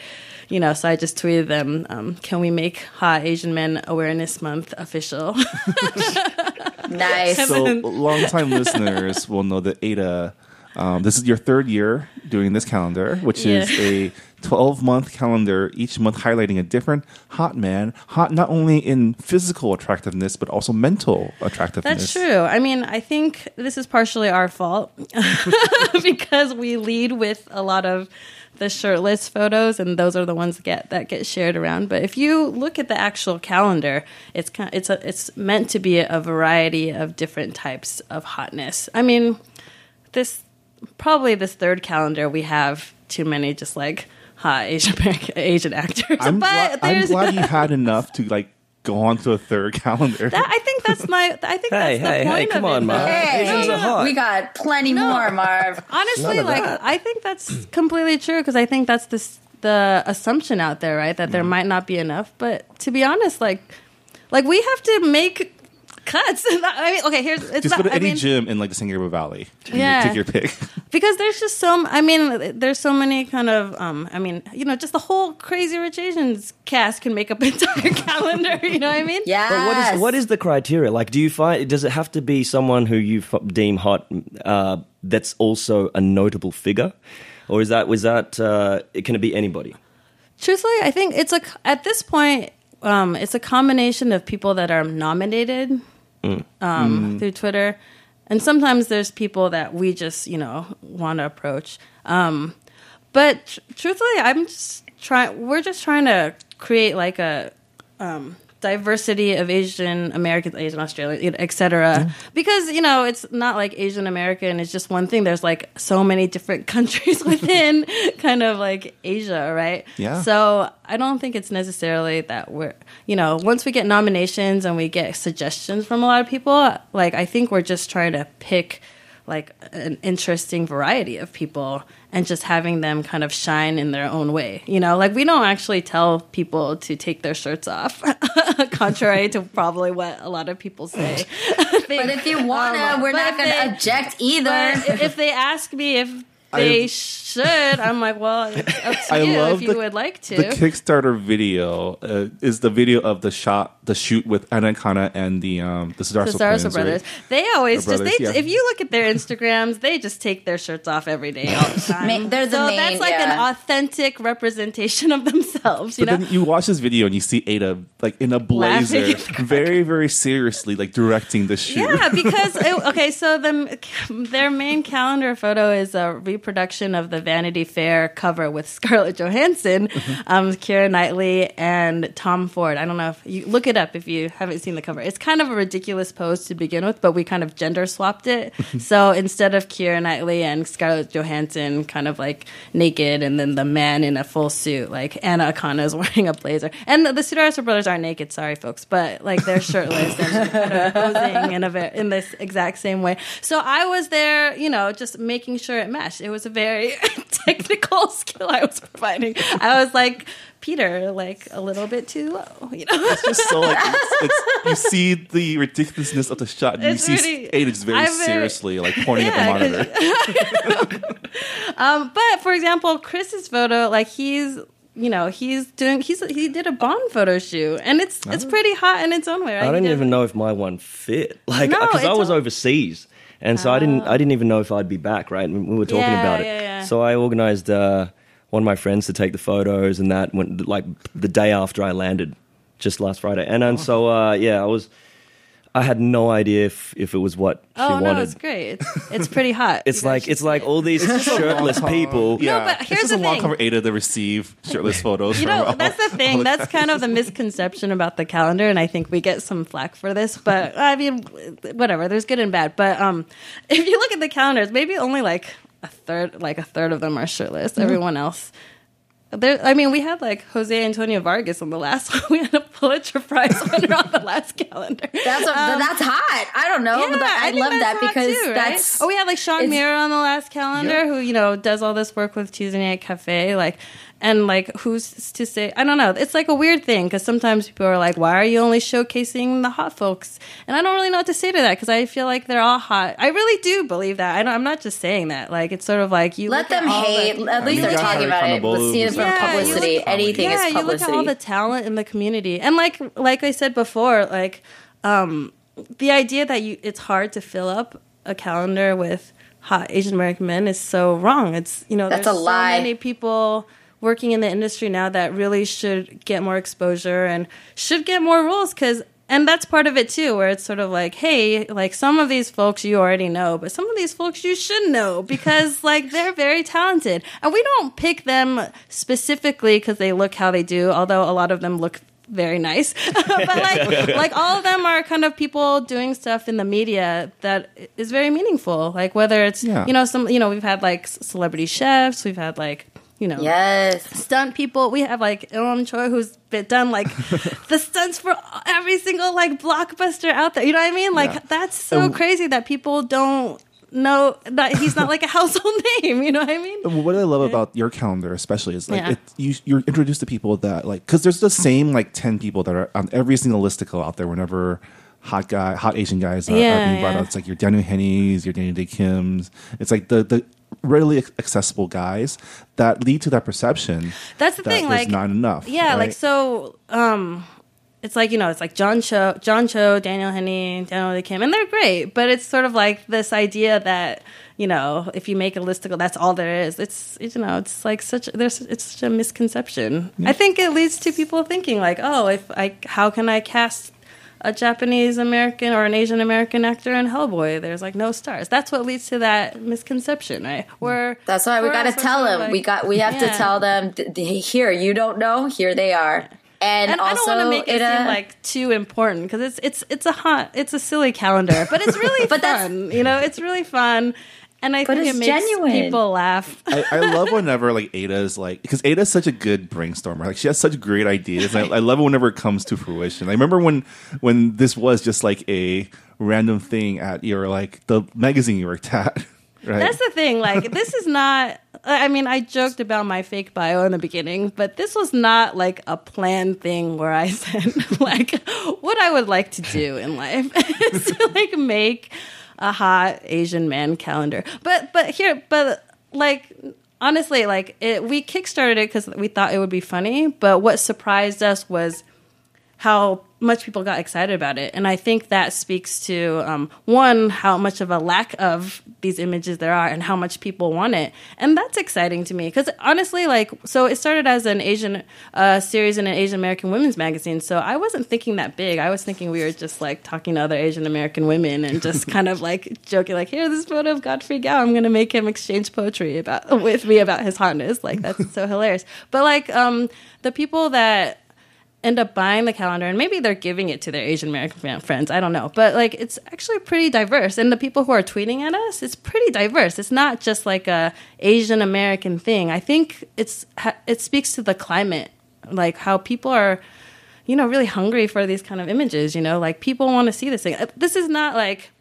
You know, so I just tweeted them. Um, can we make Hot Asian Men Awareness Month official? Nice. So, longtime listeners will know that Ada, um, this is your third year doing this calendar, which is a 12 month calendar, each month highlighting a different hot man, hot not only in physical attractiveness, but also mental attractiveness. That's true. I mean, I think this is partially our fault because we lead with a lot of the shirtless photos, and those are the ones that get that get shared around. But if you look at the actual calendar, it's kind it's a, it's meant to be a variety of different types of hotness. I mean, this probably this third calendar we have too many just like hot Asian Asian actors. I'm, but gla- I'm glad you had enough to like go on to a third calendar. that, I think that's my I think Hey, that's the hey, hey, point come of it, on, though. Marv. Hey, Asians are hot. we got plenty more, Marv. Honestly, like that. I think that's completely true because I think that's the the assumption out there, right? That there Mm-hmm. might not be enough. But to be honest, like like we have to make cuts. I mean, okay, here's it's Just not, go to I any mean, gym in like the San Gabriel Valley. and Yeah. Take your pick. because there's just so m- I mean, there's so many kind of um I mean, you know, just the whole Crazy Rich Asians cast can make up an entire calendar. You know what I mean? Yeah. But what is what is the criteria? Like, do you find does it have to be someone who you f- deem hot uh, that's also a notable figure, or is that was that uh, can it be anybody? Truthfully, I think it's a at this point, um, it's a combination of people that are nominated um, through Twitter, and sometimes there's people that we just you know want to approach. Um, but tr- truthfully, I'm just trying. We're just trying to create like a um, diversity of Asian Americans, Asian Australian, etc. Because you know, it's not like Asian American is just one thing. There's like so many different countries within kind of like Asia, right? Yeah. So I don't think it's necessarily that we're, you know, once we get nominations and we get suggestions from a lot of people, like I think we're just trying to pick like an interesting variety of people and just having them kind of shine in their own way. You know, like we don't actually tell people to take their shirts off, contrary to probably what a lot of people say. But if you wanna, Um, we're not gonna they- object either. If they ask me if they I- should, I'm like, well, it's up to I you love if you the- would like to. The Kickstarter video uh, is the video of the shot, the shoot with Anna Akana and the um the Sudarso, the twins, brothers. right? They always Or just brothers, they yeah. if you look at their Instagrams, they just take their shirts off every day all the time. They're the so main- that's like yeah. an authentic representation of themselves, you But know. then you watch this video and you see Ada like in a blazer, very very seriously like directing the shoot. Yeah, because it, okay, so the their main calendar photo is a reproduction of the Vanity Fair cover with Scarlett Johansson, um, Keira Knightley, and Tom Ford. I don't know if you look it up if you haven't seen the cover. It's kind of a ridiculous pose to begin with, but we kind of gender swapped it. so instead of Keira Knightley and Scarlett Johansson, kind of like naked, and then the man in a full suit, like Anna Akana is wearing a blazer, and the, the Sudarso brothers aren't naked. Sorry, folks, but like they're shirtless and kind of posing in a in this exact same way. So I was there, you know, just making sure it meshed. It was a very technical skill I was providing. I was like. Peter, like a little bit too low, you know. It's just so like it's, it's, you see the ridiculousness of the shot, and It's you see really- Ada just very I'm very- seriously like pointing Yeah, at the monitor. Um, but for example, Chris's photo, like he's you know he's doing he's he did a Bond photo shoot and it's it's pretty hot in its own way. Right? I He don't even know if my one fit. Like, No, because I was all- overseas, and so I didn't. I didn't even know if I'd be back. Right, and we were talking Yeah, about it. yeah, yeah. So I organized uh, one of my friends to take the photos, and that went like the day after I landed, just last Friday. And and so uh, yeah, I was. I had no idea if, if it was what she Oh wanted. no, it's great. It's, it's pretty hot. It's You guys like should it's like all these shirtless people. Yeah, but it's here's just the a long thing. cover Ada to receive shirtless photos. You from know, all- that's the thing. the That's kind of the misconception about the calendar, and I think we get some flack for this. But I mean, whatever. There's good and bad. But um, if you look at the calendars, maybe only like a third, like a third of them are shirtless. Mm-hmm. Everyone else. There, I mean, we had like Jose Antonio Vargas on the last one. We had a Pulitzer Prize winner on the last calendar. That's a, um, that's hot. I don't know, but I, think love that because too, right? that's oh, we had like Sean Miura on the last calendar, Yeah. who you know does all this work with Tuesday Night Cafe, like, and like who's to say? I don't know. It's like a weird thing because sometimes people are like, "Why are you only showcasing the hot folks?" And I don't really know what to say to that because I feel like they're all hot. I really do believe that. I don't, I'm not just saying that. Like it's sort of like you let look at them the- hate. At least they're talking about it. Let's see it who's from Yeah, publicity. look- Anything yeah, is you look at all the talent in the community, and like like I said before, like um, the idea that you it's hard to fill up a calendar with hot Asian American men is so wrong. It's you know That's there's a lie. so many people working in the industry now that really should get more exposure and should get more roles because. And that's part of it too, where it's sort of like, hey, like some of these folks you already know, but some of these folks you should know because like they're very talented. And we don't pick them specifically because they look how they do, although a lot of them look very nice. but like like all of them are kind of people doing stuff in the media that is very meaningful. Like whether it's Yeah. you know, some you know, we've had like celebrity chefs, we've had like you know, yes. stunt people. We have like Ilham Choi, who's been done like the stunts for every single like blockbuster out there. You know what I mean? Like Yeah. that's so And- crazy that people don't know that he's not like a household name. You know what I mean? what I love about your calendar, especially, is like Yeah. it, you, you're introduced to people that like because there's the same like ten people that are on every single listicle out there. Whenever hot guy, hot Asian guys are, are Yeah, being brought yeah. out, it's like your Daniel Henneys, your Daniel Dae Kims. It's like the the readily accessible guys that lead to that perception. That's the that thing, like- not enough. Yeah, like so. Um, it's like you know, it's like John Cho, John Cho, Daniel Henney, Daniel Dae Kim, and they're great. But it's sort of like this idea that you know, if you make a listicle, that's all there is. It's you know, it's like such there's it's such a misconception. I think it leads to people thinking like, oh, if I how can I cast a Japanese American or an Asian American actor in Hellboy? There's like no stars. That's what leads to that misconception, right? Where That's why we got to tell them. like- we got. We have to tell them. th- th- Here, you don't know. Here they are. And, and I don't want to make it a- seem like too important because it's it's it's a hot it's a silly calendar, but it's really But fun. You know, it's really fun, and I But think it it's makes genuine. people laugh. I, I love whenever like Ada's like because Ada's such a good brainstormer. Like she has such great ideas. I, I love it whenever it comes to fruition. I remember when when this was just like a random thing at your like the magazine you worked at. Right? That's the thing. Like, this is not. I mean, I joked about my fake bio in the beginning, but this was not like a planned thing where I said like what I would like to do in life is to like make a hot Asian man calendar. But but here, but like honestly, like it, we kickstarted it because we thought it would be funny. But what surprised us was how much people got excited about it. And I think that speaks to um, one, how much of a lack of these images there are and how much people want it. And that's exciting to me because honestly, like, so it started as an Asian uh, series in an Asian American women's magazine. So I wasn't thinking that big. I was thinking we were just like talking to other Asian American women and just kind of like joking, like, here, this photo of Godfrey Gao. I'm going to make him exchange poetry about with me about his hotness. Like, that's so hilarious. But like, um, the people that end up buying the calendar and maybe they're giving it to their Asian American friends. I don't know. But like it's actually pretty diverse. And the people who are tweeting at us, it's pretty diverse. It's not just like a Asian American thing. I think it's it speaks to the climate, like how people are you know really hungry for these kind of images, you know? Like people want to see this thing. Uh, This is not like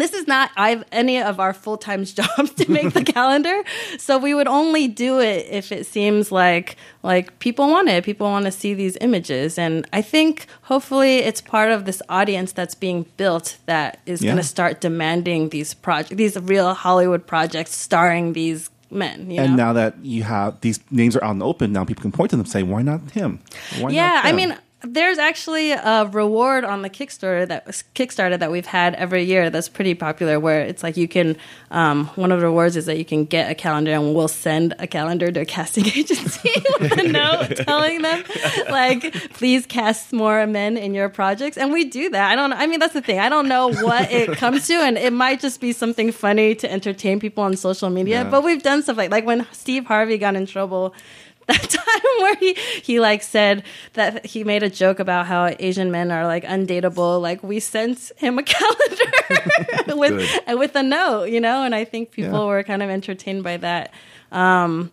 this is not I've, any of our full time jobs to make the calendar. So we would only do it if it seems like like people want it. People want to see these images, and I think hopefully it's part of this audience that's being built that is Yeah. going to start demanding these projects, these real Hollywood projects starring these men. You And know? now that you have these names are out in the open, now people can point to them and say, "Why not him? Why yeah, not I mean, there's actually a reward on the Kickstarter that Kickstarter that we've had every year that's pretty popular. Where it's like you can, um, one of the rewards is that you can get a calendar, and we'll send a calendar to a casting agency with a note telling them, like, please cast more men in your projects, and we do that. I don't. I mean, that's the thing. I don't know what it comes to, and it might just be something funny to entertain people on social media. Yeah. But we've done stuff like like when Steve Harvey got in trouble that time where he he like said that he made a joke about how Asian men are like undateable. Like we sent him a calendar with and with a note, you know, and I think people Yeah. were kind of entertained by that. Um,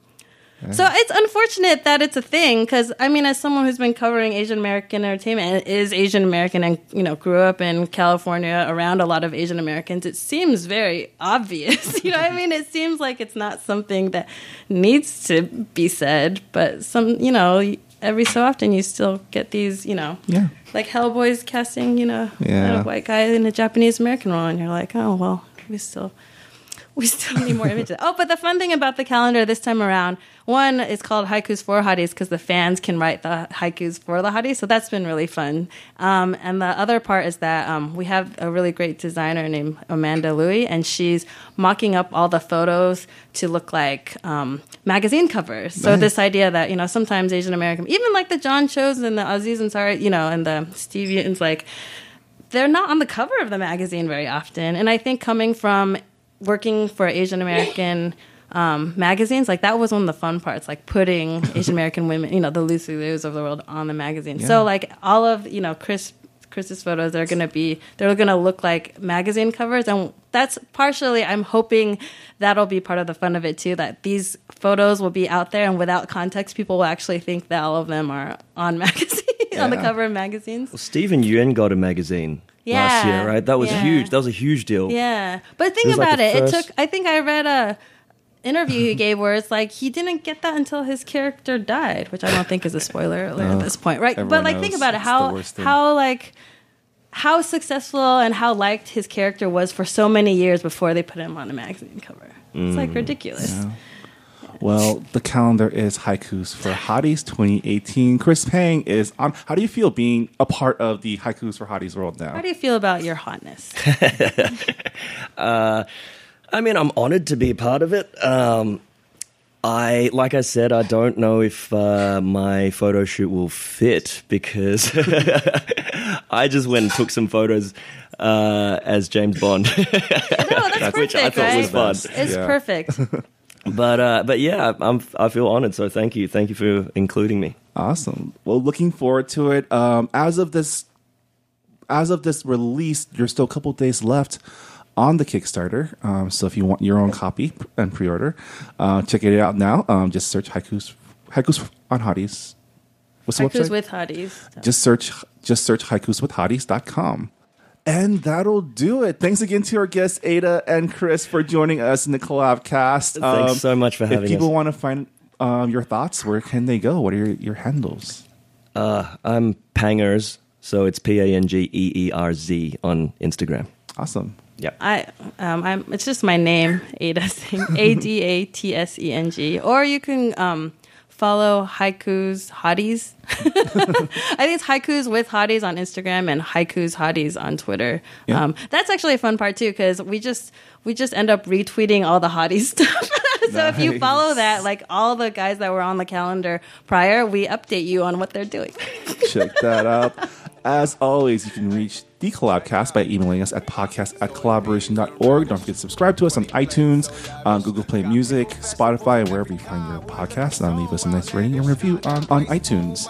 so it's unfortunate that it's a thing because I mean, as someone who's been covering Asian American entertainment and is Asian American and you know grew up in California around a lot of Asian Americans, it seems very obvious. you know, what I mean, it seems like it's not something that needs to be said, but some you know every so often you still get these you know Yeah. like Hellboy's casting you know Yeah. a white guy in a Japanese American role, and you're like, oh well, we still we still need more images. Oh, but the fun thing about the calendar this time around, one is called Haikus for Hotties because the fans can write the haikus for the hotties. So that's been really fun. Um, and the other part is that um, we have a really great designer named Amanda Louie, and she's mocking up all the photos to look like um, magazine covers. So Nice. this idea that you know sometimes Asian American, even like the John Cho's and the Aziz Ansari, you know, and the Steven Yeun's, like they're not on the cover of the magazine very often. And I think coming from working for Asian American um, magazines, like that was one of the fun parts, like putting Asian American women, you know, the Lucy Liu's of the world on the magazine. Yeah. So like all of you know Chris Chris's photos are going to be they're going to look like magazine covers and that's partially I'm hoping that'll be part of the fun of it too that these photos will be out there and without context people will actually think that all of them are on magazine on the cover of magazines. Steven Yeun got a magazine last Yeah, year, right? That was yeah. huge. That was a huge deal. Yeah, but think It was like about it. first- It took. I think I read a interview he gave where it's like he didn't get that until his character died, which I don't think is a spoiler alert at this point, right? But everyone like, think about it. How how like how successful and how liked his character was for so many years before they put him on a magazine cover. It's Mm. like ridiculous. Well, the calendar is Haikus for Hotties 2018. Chris Pang is on. How do you feel being a part of the Haikus for Hotties world now? How do you feel about your hotness? I mean, I'm honored to be a part of it. Um, I, like I said, I don't know if uh, my photo shoot will fit because I just went and took some photos uh, as James Bond. No, that's perfect, Which I thought was right? fun. It's Yeah. perfect. but uh, but yeah, I'm I feel honored. So thank you, thank you for including me. Awesome. Well, looking forward to it. Um, as of this, as of this release, there's still a couple days left on the Kickstarter. Um, so if you want your own copy and pre-order, uh, check it out now. Um, just search haikus, haikus on hotties. What's the Haikus website? with hotties. just search just search haikuswithhotties.com. And that'll do it. Thanks again to our guests Ada and Chris for joining us in the collab cast. Thanks so much for having If people us. want to find um, your thoughts, where can they go? What are your, your handles? Uh, I'm Pangers, so it's P A N G E E R Z on Instagram. Awesome. Yep. I um I'm it's just my name Ada Tseng A D A T S E N G or you can um follow haikus hotties I think it's haikus with hotties on Instagram and haikus hotties on Twitter Yeah. um that's actually a fun part too because we just we just end up retweeting all the hotties stuff so if you follow that like all the guys that were on the calendar prior we update you on what they're doing Check that out. As always, you can reach the Collabcast by emailing us at podcast at kollaboration.org. Don't forget to subscribe to us on iTunes, uh, Google Play Music, Spotify, and wherever you find your podcasts. And leave us a nice rating and review on, on iTunes.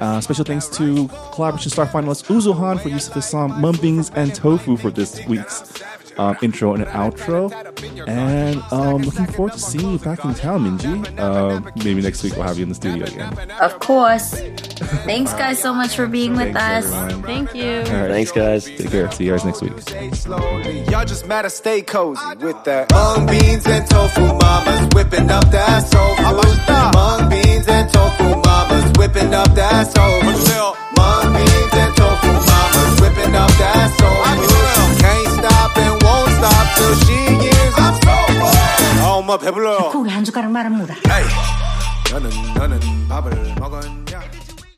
Uh, special thanks to Kollaboration Star finalist Uzuhan for use of the song Mung Beans and Tofu for this week's um, intro and outro. And um, looking forward to seeing you back in town, Minji. Um, maybe next week we'll have you in the studio again. Of course. Thanks, guys, so much for being with Thanks, us. everyone. thank you All right. Thanks, guys. Take care. See you guys next week. Y'all just matter stay cozy with that mung beans and tofu mamas whipping up that soul food. Mung beans and tofu mamas whipping up that soul food. Mung beans and tofu mamas whipping up that soul food. Can't stop till she gives. I'm so full. On 엄마 배불러요. 고기 한 숟가락 말아 묻어. 에이, 너는 너는 밥을 먹었냐?